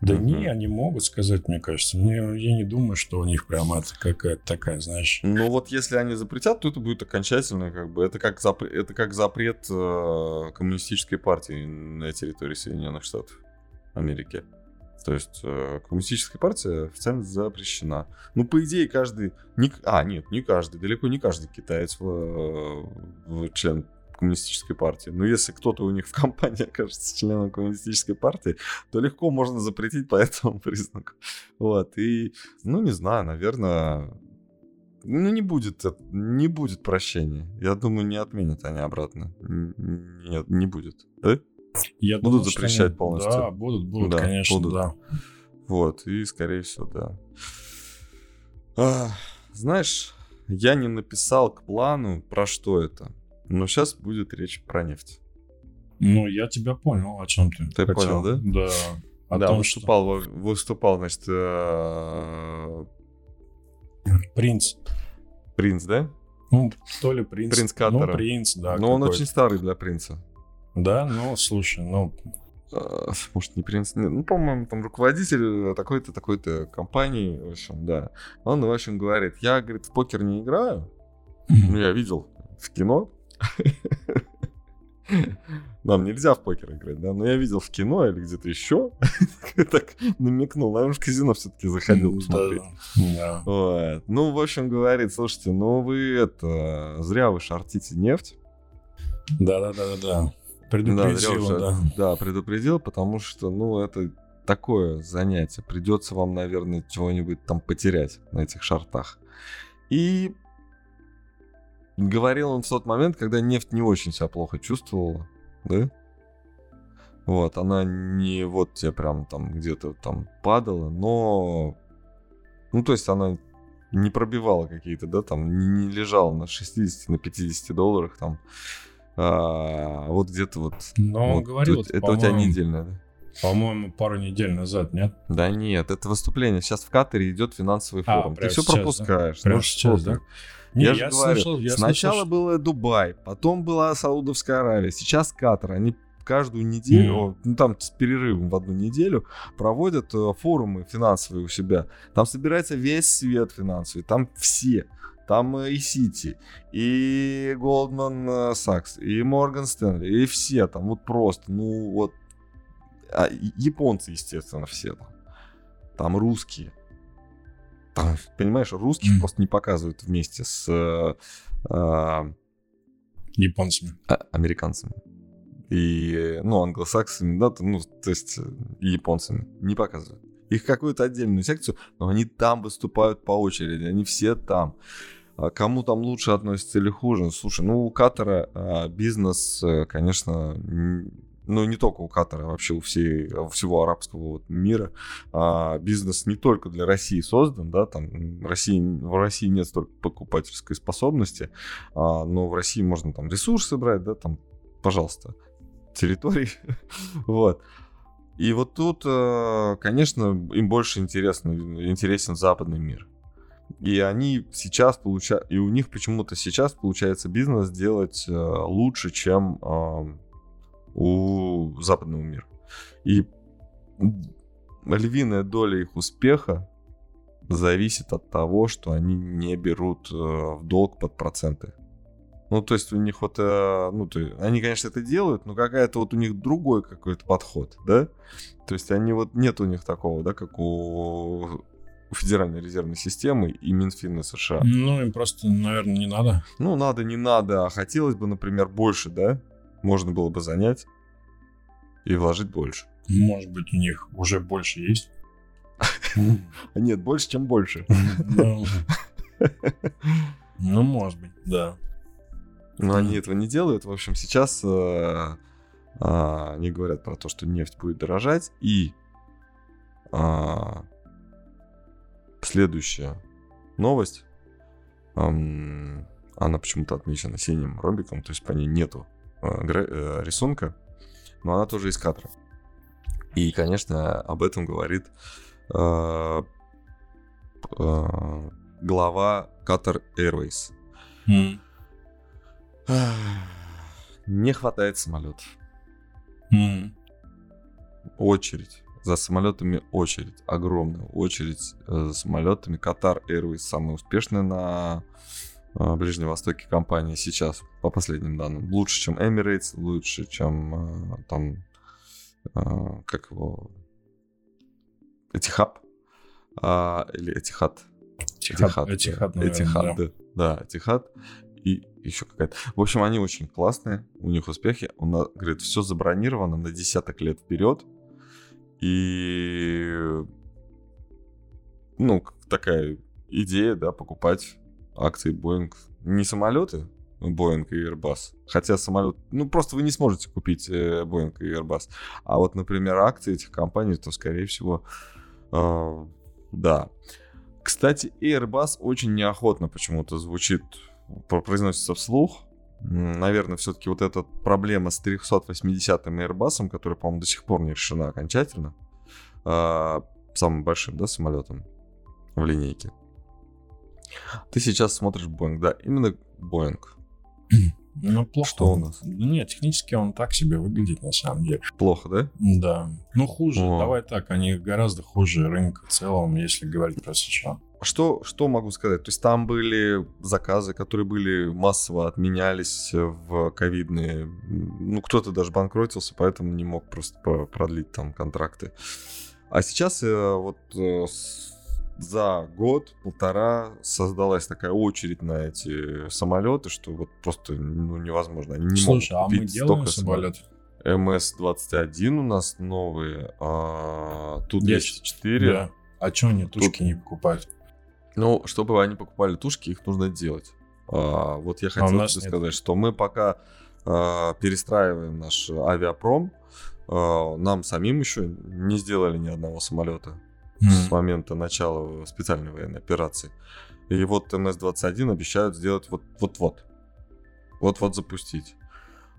Да uh-huh. не, они могут сказать, мне кажется. Мне, я не думаю, что у них прямо какая-то такая, знаешь. Ну вот если они запретят, то это будет окончательно, как бы, это как, запрет, это как запрет э, коммунистической партии на территории Соединенных Штатов Америки. То есть э, коммунистическая партия официально запрещена. Ну, по идее, каждый... Не, а, нет, не каждый, далеко не каждый китаец в, э, в член коммунистической партии. Но если кто-то у них в компании [laughs] окажется членом коммунистической партии, то легко можно запретить по [laughs] этому признаку. Вот, и, ну, не знаю, наверное, ну, не будет, не будет прощения. Я думаю, не отменят они обратно. Нет, не будет. Да? Я будут думаю, запрещать они... полностью. Да, будут, будут, да, конечно, будут. да. Вот, и, скорее всего, да. А, знаешь, я не написал к плану, про что это. Но сейчас будет речь про нефть. Ну, я тебя понял, о чем ты. Ты хотел. понял, да? Да. О да, том, выступал, что... выступал, значит, э... принц. Принц, да? Ну, то ли принц. Принц Катара. Ну, принц, да. Но он очень старый для принца. Да, ну, слушай, ну... А, может, не принц... Ну, по-моему, там руководитель такой-то, такой-то компании, в общем, да. Он, в общем, говорит, я, говорит, в покер не играю. Ну, я видел в кино, нам нельзя в покер играть, да, но я видел в кино или где-то еще, [laughs] так намекнул, наверное, в казино все-таки заходил посмотреть. Ну, в общем, говорит, слушайте, ну вы это, зря вы шортите нефть. Да-да-да-да-да. Предупредил, да, да. Да, предупредил, потому что, ну, это такое занятие. Придется вам, наверное, чего-нибудь там потерять на этих шартах. И Говорил он в тот момент, когда нефть не очень себя плохо чувствовала, да? Вот, она не вот тебе прям там где-то там падала, но... Ну, то есть она не пробивала какие-то, да, там, не лежала на 60, на 50 долларах, там. А, вот где-то вот... Но вот, говорил, это, это у тебя недельная, да? По-моему, пару недель назад, нет? Да нет, это выступление. Сейчас в Катаре идет финансовый а, форум. А, Ты все сейчас, пропускаешь. Да? Прямо ну, сейчас, да? Не, я, я же говорю, слышал, я сначала слышал. было Дубай, потом была Саудовская Аравия, сейчас Катар. Они каждую неделю, mm. ну там с перерывом в одну неделю, проводят э, форумы финансовые у себя. Там собирается весь свет финансовый, там все. Там э, и Сити, и Goldman Sachs, и Morgan Stanley, и все там вот просто, ну вот, а, японцы, естественно, все там. Там русские там, понимаешь, русских mm. просто не показывают вместе с э, э, японцами, а, американцами и, ну, англосаксами, да, ну, то есть э, и японцами не показывают. Их какую-то отдельную секцию, но они там выступают по очереди, они все там. А кому там лучше относится или хуже? Слушай, ну, у Катара а, бизнес, э, конечно, ну не только у Катара, а вообще у, всей, у всего арабского вот мира, а, бизнес не только для России создан, да, там России, в России нет столько покупательской способности, а, но в России можно там ресурсы брать, да, там пожалуйста, территорий. [laughs] вот. И вот тут, э, конечно, им больше интересно, интересен западный мир. И они сейчас получают, и у них почему-то сейчас получается бизнес делать э, лучше, чем у западного мира. И львиная доля их успеха зависит от того, что они не берут э, в долг под проценты. Ну, то есть у них вот, э, ну, то есть, они, конечно, это делают, но какая-то вот у них другой какой-то подход, да? То есть они вот, нет у них такого, да, как у Федеральной резервной системы и Минфина США. Ну, им просто, наверное, не надо. Ну, надо, не надо, а хотелось бы, например, больше, да? Можно было бы занять и вложить больше. Может быть, у них уже больше есть? [laughs] Нет, больше, чем больше. [laughs] Ну, может быть, да. Но они этого не делают. В общем, сейчас э, а, они говорят про то, что нефть будет дорожать. И а, следующая новость, она почему-то отмечена синим ромбиком, то есть по ней нету рисунка, но она тоже из кадра. И, конечно, об этом говорит глава Qatar Airways. Mm. [sighs] Не хватает самолетов. Mm. Очередь. За самолетами очередь. Огромная очередь э, за самолетами. Qatar Airways самая успешная на э, Ближнем Востоке компания сейчас, по последним данным. Лучше, чем Emirates, лучше, чем э, там, как его, Этихаб. А, или Этихад. Этихад. Этихад, Этихад, да. Да, Этихад и еще какая-то. В общем, они очень классные, у них успехи. Он говорит, все забронировано на десяток лет вперед. И, ну, такая идея, да, покупать акции Boeing. Не самолеты, Boeing и Airbus. Хотя самолет... Ну, просто вы не сможете купить э, Boeing и Airbus. А вот, например, акции этих компаний, то, скорее всего, э, да. Кстати, Airbus очень неохотно почему-то звучит произносится вслух. Наверное, все-таки вот эта проблема с 380-м Airbus, которая, по-моему, до сих пор не решена окончательно, э, самым большим, да, самолетом в линейке. Ты сейчас смотришь Boeing, да, именно Boeing. [clears throat] Ну, плохо. Что у нас? Нет, технически он так себе выглядит, на самом деле. Плохо, да? Да. Ну, хуже. О. Давай так, они гораздо хуже рынка в целом, если говорить про США. Что, что могу сказать? То есть там были заказы, которые были массово отменялись в ковидные. Ну, кто-то даже банкротился, поэтому не мог просто продлить там контракты. А сейчас вот э, за год-полтора создалась такая очередь на эти самолеты, что вот просто ну, невозможно. Они не Слушай, могут купить а мы делаем самолет? МС-21 у нас новые, а Ту-204. Да. А что они тушки Тут... не покупают? Ну, чтобы они покупали тушки, их нужно делать. А, вот я а хотел а тебе сказать, что мы пока а, перестраиваем наш авиапром, а, нам самим еще не сделали ни одного самолета mm. с момента начала специальной военной операции. И вот МС-21 обещают сделать вот-вот-вот. Вот-вот запустить.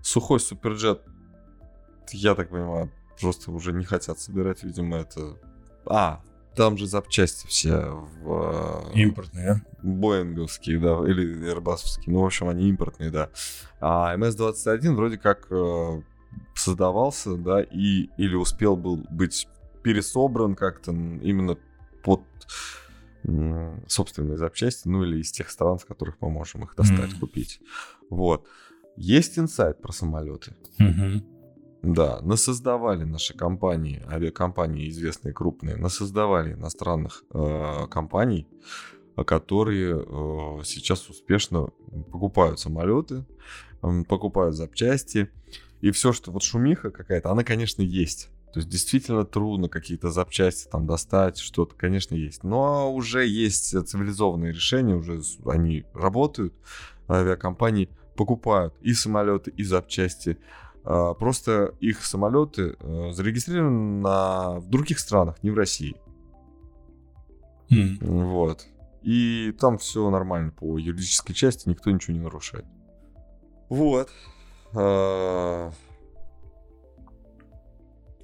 Сухой суперджет, я так понимаю, просто уже не хотят собирать, видимо, это... А, там же запчасти все в... Э, импортные, Боинговские, да, или Airbusовские. Ну, в общем, они импортные, да. А МС-21 вроде как э, создавался, да, и или успел был быть пересобран как-то именно под собственные запчасти, ну или из тех стран, с которых мы можем их достать, mm. купить. Вот. Есть инсайт про самолеты. Mm-hmm. Да, насоздавали наши компании, авиакомпании известные крупные, насоздавали иностранных э, компаний, которые э, сейчас успешно покупают самолеты, э, покупают запчасти. И все, что вот шумиха какая-то, она, конечно, есть. То есть действительно трудно какие-то запчасти там достать, что-то, конечно, есть. Но уже есть цивилизованные решения, уже они работают, авиакомпании покупают и самолеты, и запчасти а, просто их самолеты э, зарегистрированы на, в других странах, не в России. Mm. Вот. И там все нормально по юридической части, никто ничего не нарушает. Вот.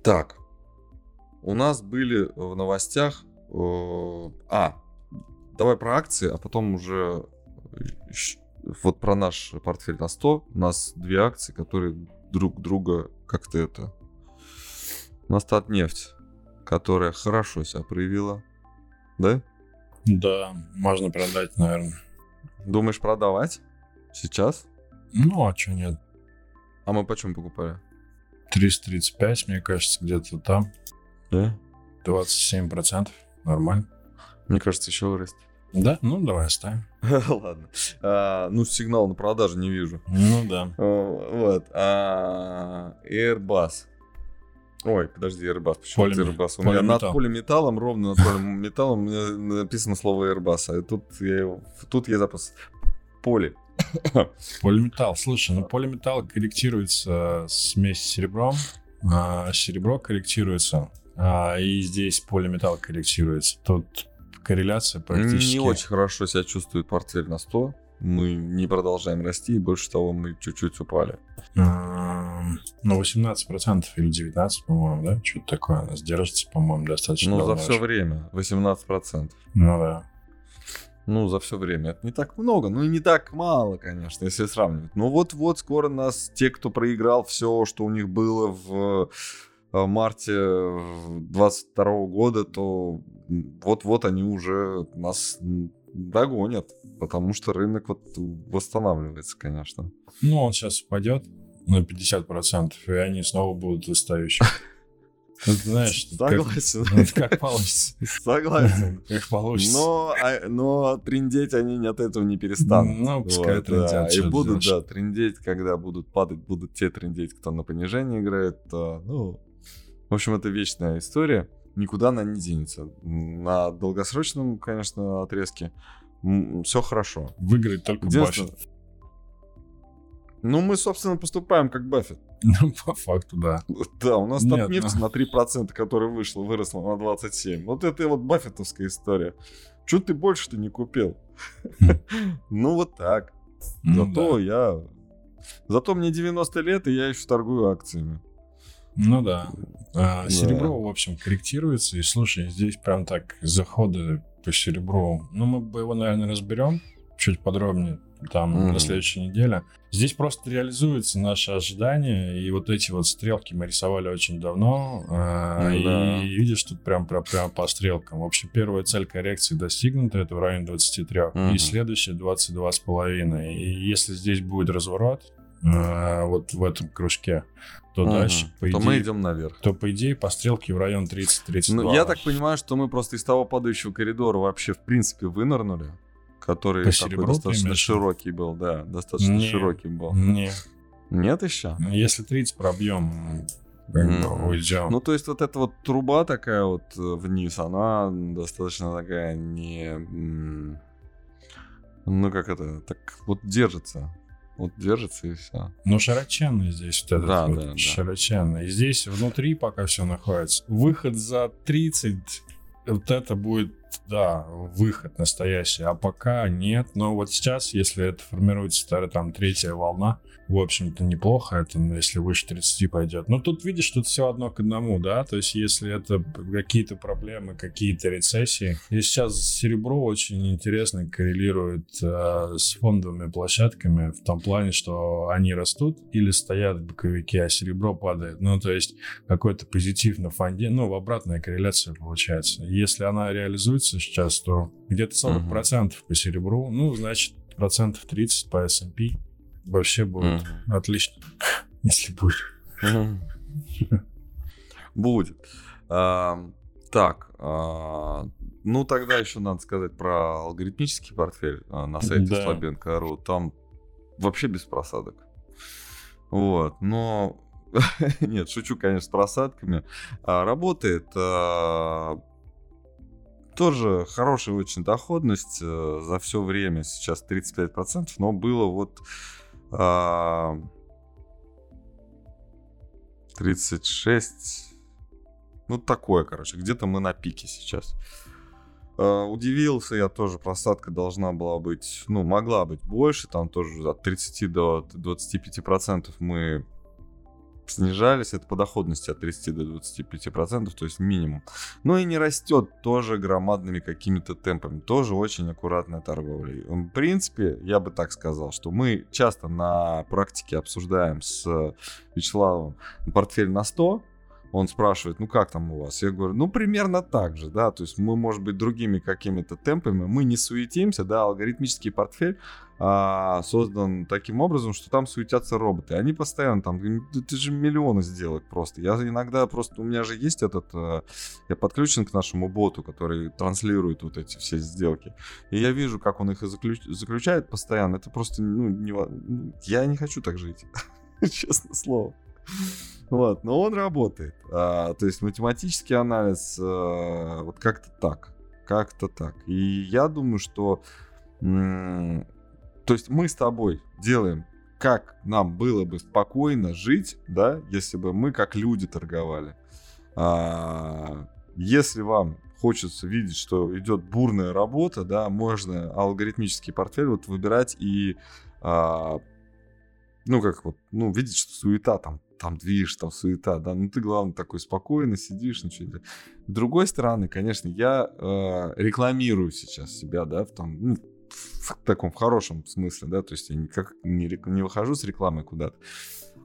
Так. У нас были в новостях... э, А, давай про акции, а потом уже щ- вот про наш портфель на 100. У нас две акции, которые друг друга как-то это... У нас Татнефть, которая хорошо себя проявила. Да? Да, можно продать, наверное. Думаешь продавать? Сейчас? Ну, а что нет? А мы почем покупали? 335, мне кажется, где-то там. Да? 27%. Нормально. Мне кажется, еще вырастет. Да? Ну, давай оставим. [laughs] Ладно. А, ну, сигнал на продажу не вижу. Ну, да. Вот. А, Airbus. Ой, подожди, Airbus. Почему это Полиме- Airbus? У меня над полиметалл. полиметаллом, ровно над полиметаллом у меня написано слово Airbus. А тут я, тут я запас поли. [laughs] Полиметалл. Слушай, ну полиметалл корректируется смесь с серебром, а серебро корректируется, а и здесь полиметалл корректируется. Тут корреляция практически... Не очень хорошо себя чувствует портфель на 100. Мы не продолжаем расти, и больше того, мы чуть-чуть упали. А, Ну, 18% или 19%, по-моему, да? Что-то такое. Она держится, по-моему, достаточно Ну, за все время 18%. Ну, да. Ну, за все время. Это не так много, ну и не так мало, конечно, если сравнивать. Но вот-вот скоро нас, те, кто проиграл все, что у них было в э, марте 22 года, то вот-вот они уже нас догонят, потому что рынок вот восстанавливается, конечно. Ну, он сейчас упадет на 50%, и они снова будут выстающими. Знаешь, [laughs] Согласен, [laughs] как получится. согласен. [laughs] Как получится. Но, а- но трендеть они от этого не перестанут. Ну, пускай Вот, да. И будут, делаешь. да, трендеть, когда будут падать, будут те трендеть, кто на понижение играет. то, ну, в общем, это вечная история. Никуда она не денется. На долгосрочном, конечно, отрезке все хорошо. Выиграет только Баффет. Ну, мы, собственно, поступаем как Баффет. Ну, по факту, да. Да, у нас топ нефть ну. на 3%, которая вышла, выросла на 27. Вот это вот баффетовская история. Чего ты больше-то не купил? Ну, вот так. Ну, Зато я... Зато мне 90 лет, и я еще торгую акциями. Ну да. А, Да. Серебро, в общем, корректируется. И слушай, здесь прям так заходы по серебру. Ну, мы бы его, наверное, разберем чуть подробнее там Мгм. на следующей неделе. Здесь просто реализуются наши ожидания, и вот эти вот стрелки мы рисовали очень давно, да. и видишь, тут прям, прям, прям по стрелкам. В общем, первая цель коррекции достигнута, это в районе 23, Мгм. и следующая 22,5. И если здесь будет разворот, а, вот в этом кружке, то Мгм. дальше, по То идее, мы идем наверх. то по идее по стрелке в район 30-32. Ну, я так понимаю, что мы просто из того падающего коридора вообще, в принципе, вынырнули. Который По такой достаточно широкий был, да, достаточно Не. широкий был. Не, Нет еще? если 30 пробьем, Мгм. уйдем. Ну, то есть вот эта вот труба такая вот э, вниз, она достаточно такая не... Ну, как это, так вот держится. Вот держится и все. Ну, широченный здесь вот этот Да, вот, да, да. широченный. И здесь внутри пока все находится. Выход за 30, вот это будет, да, выход настоящий. А пока нет. Но вот сейчас, если это формируется старая, там третья волна, в общем-то, неплохо это, ну, если выше 30 пойдет. Но тут, видишь, тут все одно к одному, да, то есть если это какие-то проблемы, какие-то рецессии. И сейчас серебро очень интересно коррелирует э, с фондовыми площадками в том плане, что они растут или стоят боковики, а серебро падает. Ну, то есть какой-то позитив на фонде, ну, обратная корреляция получается. Если она реализуется сейчас, то где-то 40% по серебру, ну, значит, процентов 30 по S&P вообще будет отлично, [laughs] если будет. Будет. А, Так, а, ну тогда еще надо сказать про алгоритмический портфель а, на сайте Да. слабенко.ру. Там вообще без просадок. Вот, но... [laughs] Нет, шучу, конечно, с просадками. А, Работает а, тоже хорошая очень доходность э, за все время. Сейчас 35%, но было вот... а, 36. Ну, такое, короче. Где-то мы на пике сейчас. Э, удивился я тоже, просадка должна была быть, ну, могла быть больше, там тоже от 30 до 25 процентов мы снижались, это по доходности от 30 до 25 процентов, то есть минимум. Но и не растет тоже громадными какими-то темпами, тоже очень аккуратная торговля. В принципе, я бы так сказал, что мы часто на практике обсуждаем с Вячеславом портфель на 100, он спрашивает, ну как там у вас? Я говорю, ну примерно так же, да, то есть мы, может быть, другими какими-то темпами, мы не суетимся, да, алгоритмический портфель а, создан таким образом, что там суетятся роботы. Они постоянно там, ты же миллионы сделать просто. Я иногда просто, у меня же есть этот, э, я подключен к нашему боту, который транслирует вот эти все сделки. И я вижу, как он их заключ, заключает постоянно. Это просто, ну, не, ну, я не хочу так жить, [laughs] честное слово. Вот, но он работает. А, то есть математический анализ а, вот как-то так. Как-то так. И я думаю, что... То есть мы с тобой делаем, как нам было бы спокойно жить, да, если бы мы как люди торговали. А, если вам хочется видеть, что идет бурная работа, да, можно алгоритмический портфель вот выбирать и а, ну, как вот, ну, видеть, что суета там там движ, там суета, да, ну ты, главное, такой спокойно сидишь, ничего не С другой стороны, конечно, я э, рекламирую сейчас себя, да, в том, ну, в таком, в хорошем смысле, да, то есть я никак не, не выхожу с рекламой куда-то,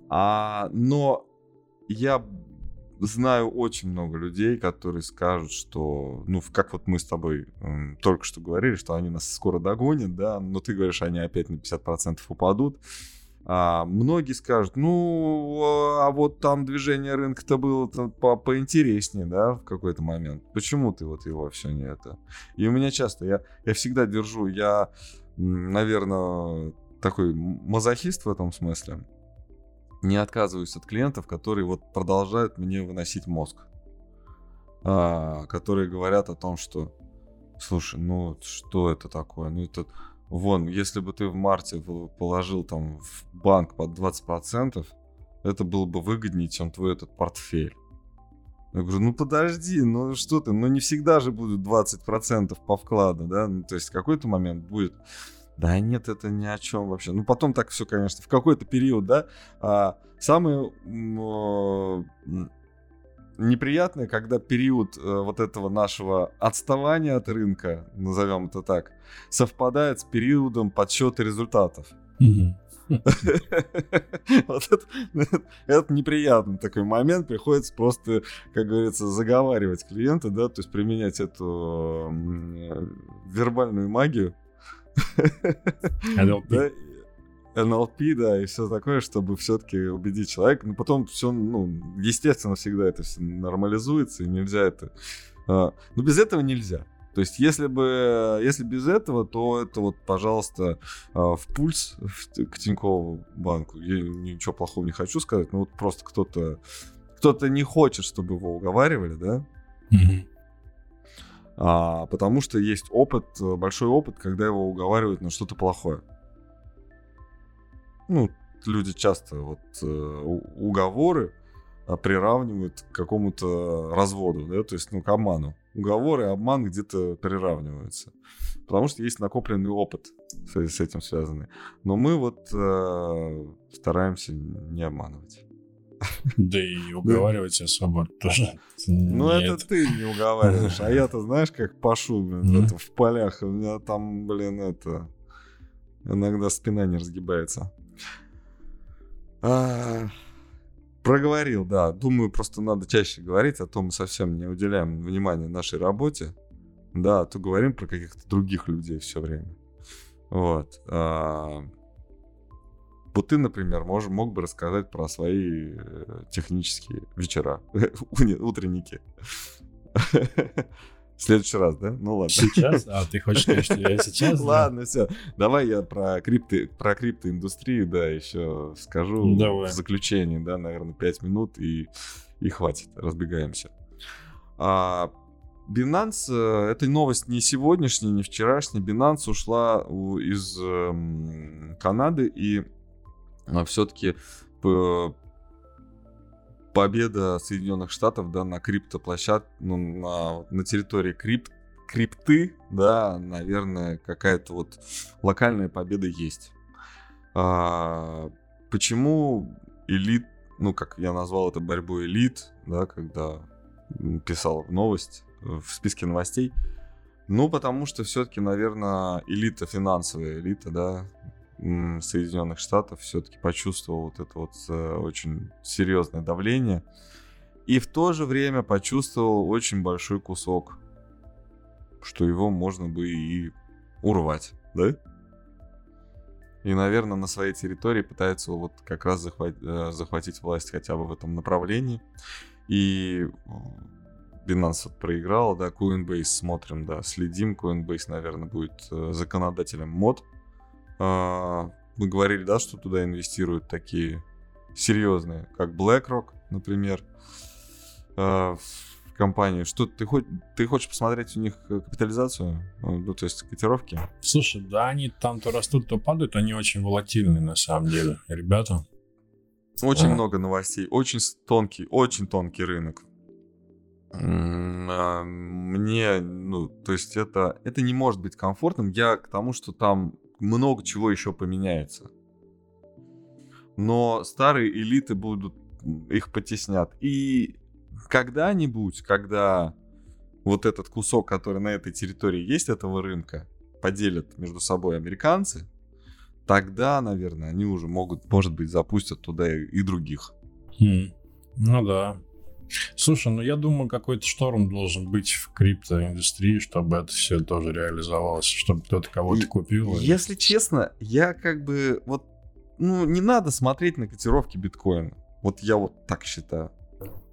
а, но я знаю очень много людей, которые скажут, что, ну, как вот мы с тобой э, только что говорили, что они нас скоро догонят, да, но ты говоришь, они опять на 50% упадут, а, многие скажут, ну, а вот там движение рынка-то было по поинтереснее, да, в какой-то момент. Почему ты вот его все не это? И у меня часто, я, я всегда держу, я, наверное, такой мазохист в этом смысле. Не отказываюсь от клиентов, которые вот продолжают мне выносить мозг. А, которые говорят о том, что, слушай, ну что это такое? Ну это Вон, если бы ты в марте положил там в банк под 20%, это было бы выгоднее, чем твой этот портфель. Я говорю, ну подожди, ну что ты, ну не всегда же будет 20% по вкладу, да, ну, то есть какой-то момент будет, да нет, это ни о чем вообще. Ну потом так все, конечно, в какой-то период, да, а, самый неприятное, когда период э, вот этого нашего отставания от рынка, назовем это так, совпадает с периодом подсчета результатов. [laughs] Вот это, [laughs] неприятный такой момент. Приходится просто, как говорится, заговаривать клиента, да, то есть применять эту вербальную магию. [laughs] Да, и все такое, чтобы все-таки убедить человека. Но потом все, ну, естественно, всегда это все нормализуется, и нельзя это... А, ну, без этого нельзя. То есть, если бы, если без этого, то это вот, пожалуйста, а, в пульс к Тинькову банку. Я ничего плохого не хочу сказать, но вот просто кто-то кто-то не хочет, чтобы его уговаривали, да? Mm-hmm. А, потому что есть опыт, большой опыт, когда его уговаривают на что-то плохое ну, люди часто вот э, уговоры а, приравнивают к какому-то разводу, да, то есть, ну, к обману. Уговоры обман где-то приравниваются. Потому что есть накопленный опыт с, с этим связанный. Но мы вот э, стараемся не обманывать. Да и уговаривать особо тоже. [laughs] Ну, это ты не уговариваешь. А я-то, знаешь, как пашу в полях. У меня там, блин, это... Иногда спина не разгибается. А, проговорил, да. Думаю, просто надо чаще говорить, а то мы совсем не уделяем внимания нашей работе. Да, а то говорим про каких-то других людей все время. Вот. А, вот ты, например, мож, мог бы рассказать про свои э, технические вечера, [laughs] утренники. [laughs] В следующий раз, да? Ну ладно. Сейчас? А, ты хочешь сказать, что я сейчас? Ладно, все. Давай я про крипты, про криптоиндустрию, да, еще скажу Давай. в заключении, да, наверное, 5 минут и, и хватит, разбегаемся. А, Binance, э, это новость не сегодняшняя, не вчерашняя. Binance ушла из э, Канады и а, все-таки победа Соединенных Штатов да, на криптоплощадке, ну, на, на территории крипт, крипты, да, наверное, какая-то вот локальная победа есть. А, почему элит, ну, как я назвал это борьбой элит, да, когда писал новость в списке новостей, ну, потому что все-таки, наверное, элита, финансовая элита, да, Соединенных Штатов все-таки почувствовал вот это вот э, очень серьезное давление. И в то же время почувствовал очень большой кусок, что его можно бы и урвать, да? И, наверное, на своей территории пытается вот как раз захватить, э, захватить власть хотя бы в этом направлении. И Binance вот проиграл, да, Coinbase смотрим, да, следим. Coinbase, наверное, будет э, законодателем мод. А, мы говорили, да, что туда инвестируют такие серьезные, как BlackRock, например, а, в компании. Что ты, хоть, ты хочешь посмотреть у них капитализацию, ну, то есть котировки? Слушай, да, они там то растут, то падают, они очень волатильные на самом деле, ребята. Очень а. много новостей, очень тонкий, очень тонкий рынок. А, мне, ну, то есть это, это не может быть комфортным. Я к тому, что там много чего еще поменяется. Но старые элиты будут, их потеснят. И когда-нибудь, когда вот этот кусок, который на этой территории есть, этого рынка, поделят между собой американцы, тогда, наверное, они уже могут, может быть, запустят туда и, других. Хм. Ну да. Слушай, ну я думаю, какой-то шторм должен быть в криптоиндустрии, чтобы это все тоже реализовалось, чтобы кто-то кого-то купил. Если и... честно, я как бы вот, ну не надо смотреть на котировки биткоина. Вот я вот так считаю.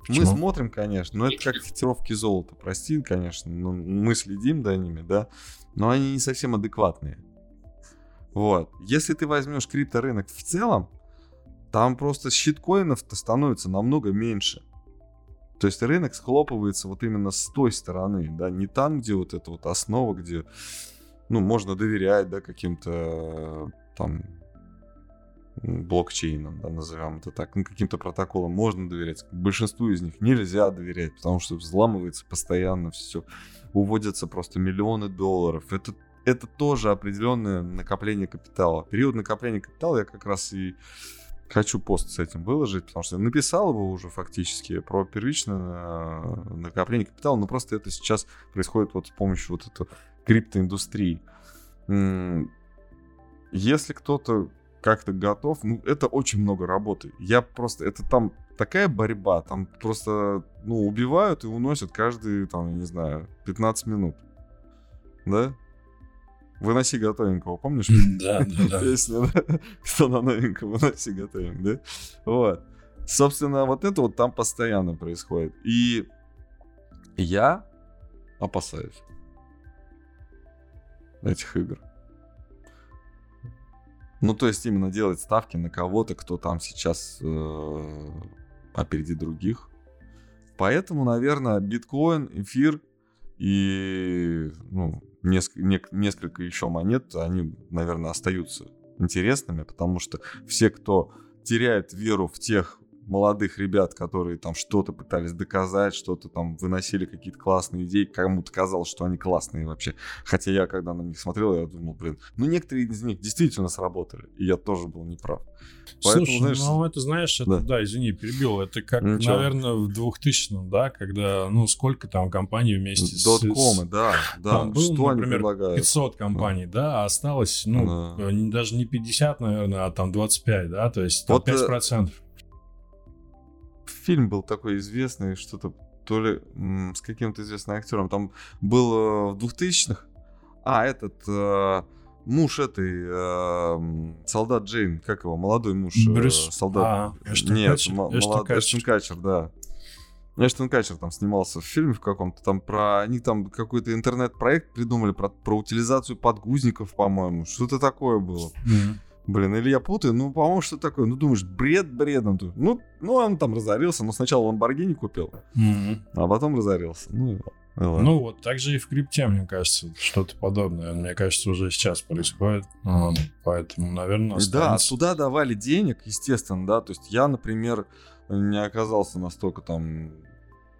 Почему? Мы смотрим, конечно, но это как котировки золота, прости, конечно, но мы следим за ними, да, но они не совсем адекватные. Вот. Если ты возьмешь крипторынок в целом, там просто щиткоинов-то становится намного меньше. То есть рынок схлопывается вот именно с той стороны, да, не там, где вот эта вот основа, где, ну, можно доверять, да, каким-то там блокчейнам, да, назовем это так, ну, каким-то протоколам можно доверять. Большинству из них нельзя доверять, потому что взламывается постоянно все, уводятся просто миллионы долларов. Это, это тоже определенное накопление капитала. Период накопления капитала я как раз и хочу пост с этим выложить, потому что написал его уже фактически про первичное э, накопление капитала, но просто это сейчас происходит вот с помощью вот этой криптоиндустрии. Если кто-то как-то готов, ну, это очень много работы. Я просто, это там такая борьба, там просто, ну, убивают и уносят каждые, там, не знаю, 15 минут. Да? Выноси готовенького, помнишь? Да, да, [laughs] да. Песня, да? Кто на новеньком, выноси готовенького, да? Вот. Собственно, вот это вот там постоянно происходит. И я опасаюсь этих игр. Ну, то есть именно делать ставки на кого-то, кто там сейчас э, опереди других. Поэтому, наверное, биткоин, эфир и ну, несколько, не, несколько еще монет, они, наверное, остаются интересными, потому что все, кто теряет веру в тех молодых ребят, которые там что-то пытались доказать, что-то там выносили какие-то классные идеи, кому-то казалось, что они классные вообще. Хотя я, когда на них смотрел, я думал, блин, ну некоторые из них действительно сработали, и я тоже был неправ. Поэтому, Слушай, знаешь, ну это знаешь, это, да. да, извини, перебил, это как, Ничего. наверное, в 2000-м, да, когда, ну сколько там компаний вместе с... Доткомы, да, да, там был, что например, они предлагают? 500 компаний, да, да а осталось, ну, да. даже не 50, наверное, а там 25, да, то есть там вот, 5%. Э, фильм был такой известный, что-то то ли с каким-то известным актером. Там был э, в 2000-х. А, этот э, муж этой э, солдат Джейн, как его, молодой муж э, Брюс... солдат. А, Эштон Нет, Катчер. М- Эштон, молод... Катчер. Эштон Катчер, да. Эштон Катчер там снимался в фильме в каком-то там про... Они там какой-то интернет-проект придумали про, про утилизацию подгузников, по-моему. Что-то такое было. Mm-hmm. Блин, или я путаю, ну, по-моему, что такое? Ну, думаешь, бред бредом. Ну, ну, он там разорился, но сначала Ламборгини купил, mm-hmm. а потом разорился. Ну, Ладно. Ну вот, так же и в крипте, мне кажется, что-то подобное. Мне кажется, уже сейчас происходит. Вот, поэтому, наверное, останется... Да, туда давали денег, естественно, да. То есть я, например, не оказался настолько там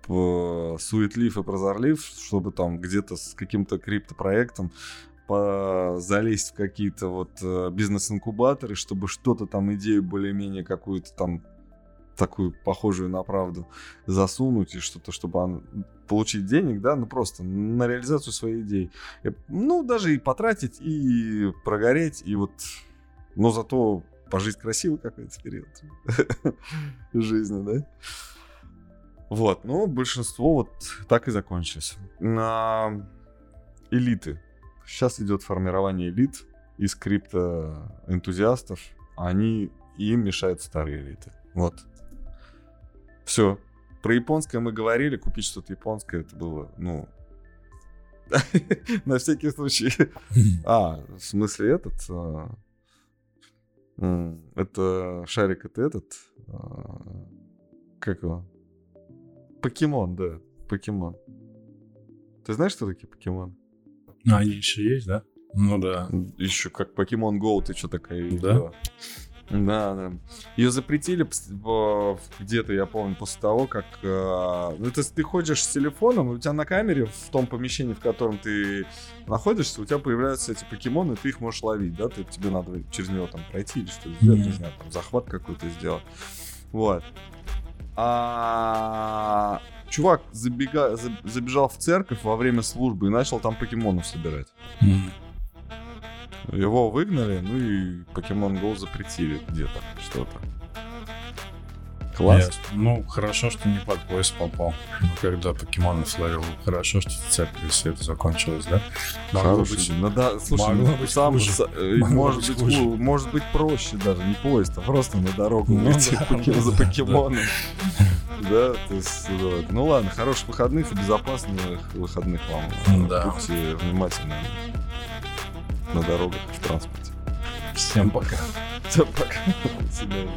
суетлив и прозорлив, чтобы там где-то с каким-то криптопроектом залезть в какие-то вот э, бизнес-инкубаторы, чтобы что-то там, идею более-менее какую-то там такую похожую на правду засунуть и что-то, чтобы он, получить денег, да, ну просто на реализацию своей идеи. И, Ну, даже и потратить, и прогореть, и вот, но зато пожить красиво какой-то период [laughs] жизни, да. Вот, ну, большинство вот так и закончилось. На элиты. Сейчас идет формирование элит из криптоэнтузиастов. Они им мешают старые элиты. Вот. Все. Про японское мы говорили, купить что-то японское, это было, ну, [laughs] на всякий случай. [laughs] А, в смысле этот? а, Это шарик, это этот? а, Как его? Покемон, да. Покемон. Ты знаешь, что такие покемоны? Ну, они еще есть, да? Ну да. Еще как Покемон Go, ты что такая? Да? Да, да. Ее запретили где-то, я помню, после того, как... э, Ну, то есть ты ходишь с телефоном, и у тебя на камере в том помещении, в котором ты находишься, у тебя появляются эти покемоны, и ты их можешь ловить, да? Ты, тебе надо через него там пройти или что-то сделать, не знаю, там захват какой-то сделать. Вот. А чувак забега... заб- забежал в церковь во время службы и начал там покемонов собирать. М. Его выгнали, ну и Pokemon Go запретили где-то что-то. Класс. Ясно. Ну, хорошо, что не под поезд попал. Ну, Когда покемонов ловил. Хорошо, что церкви все это закончилось, да? Могло Хороший быть-. Ну да, слушай, могло ну, быть сам, хуже. с- э, может, быть хуже. ху- может быть проще даже, не поезд, а просто на дорогу Ну выйти да, [laughs] поке- ну за да, покемоном. Да, то есть, ну ладно, хороших выходных и безопасных выходных вам. Да. Будьте внимательны на дорогах, в транспорте. Всем пока. Всем пока. [laughs] До свидания.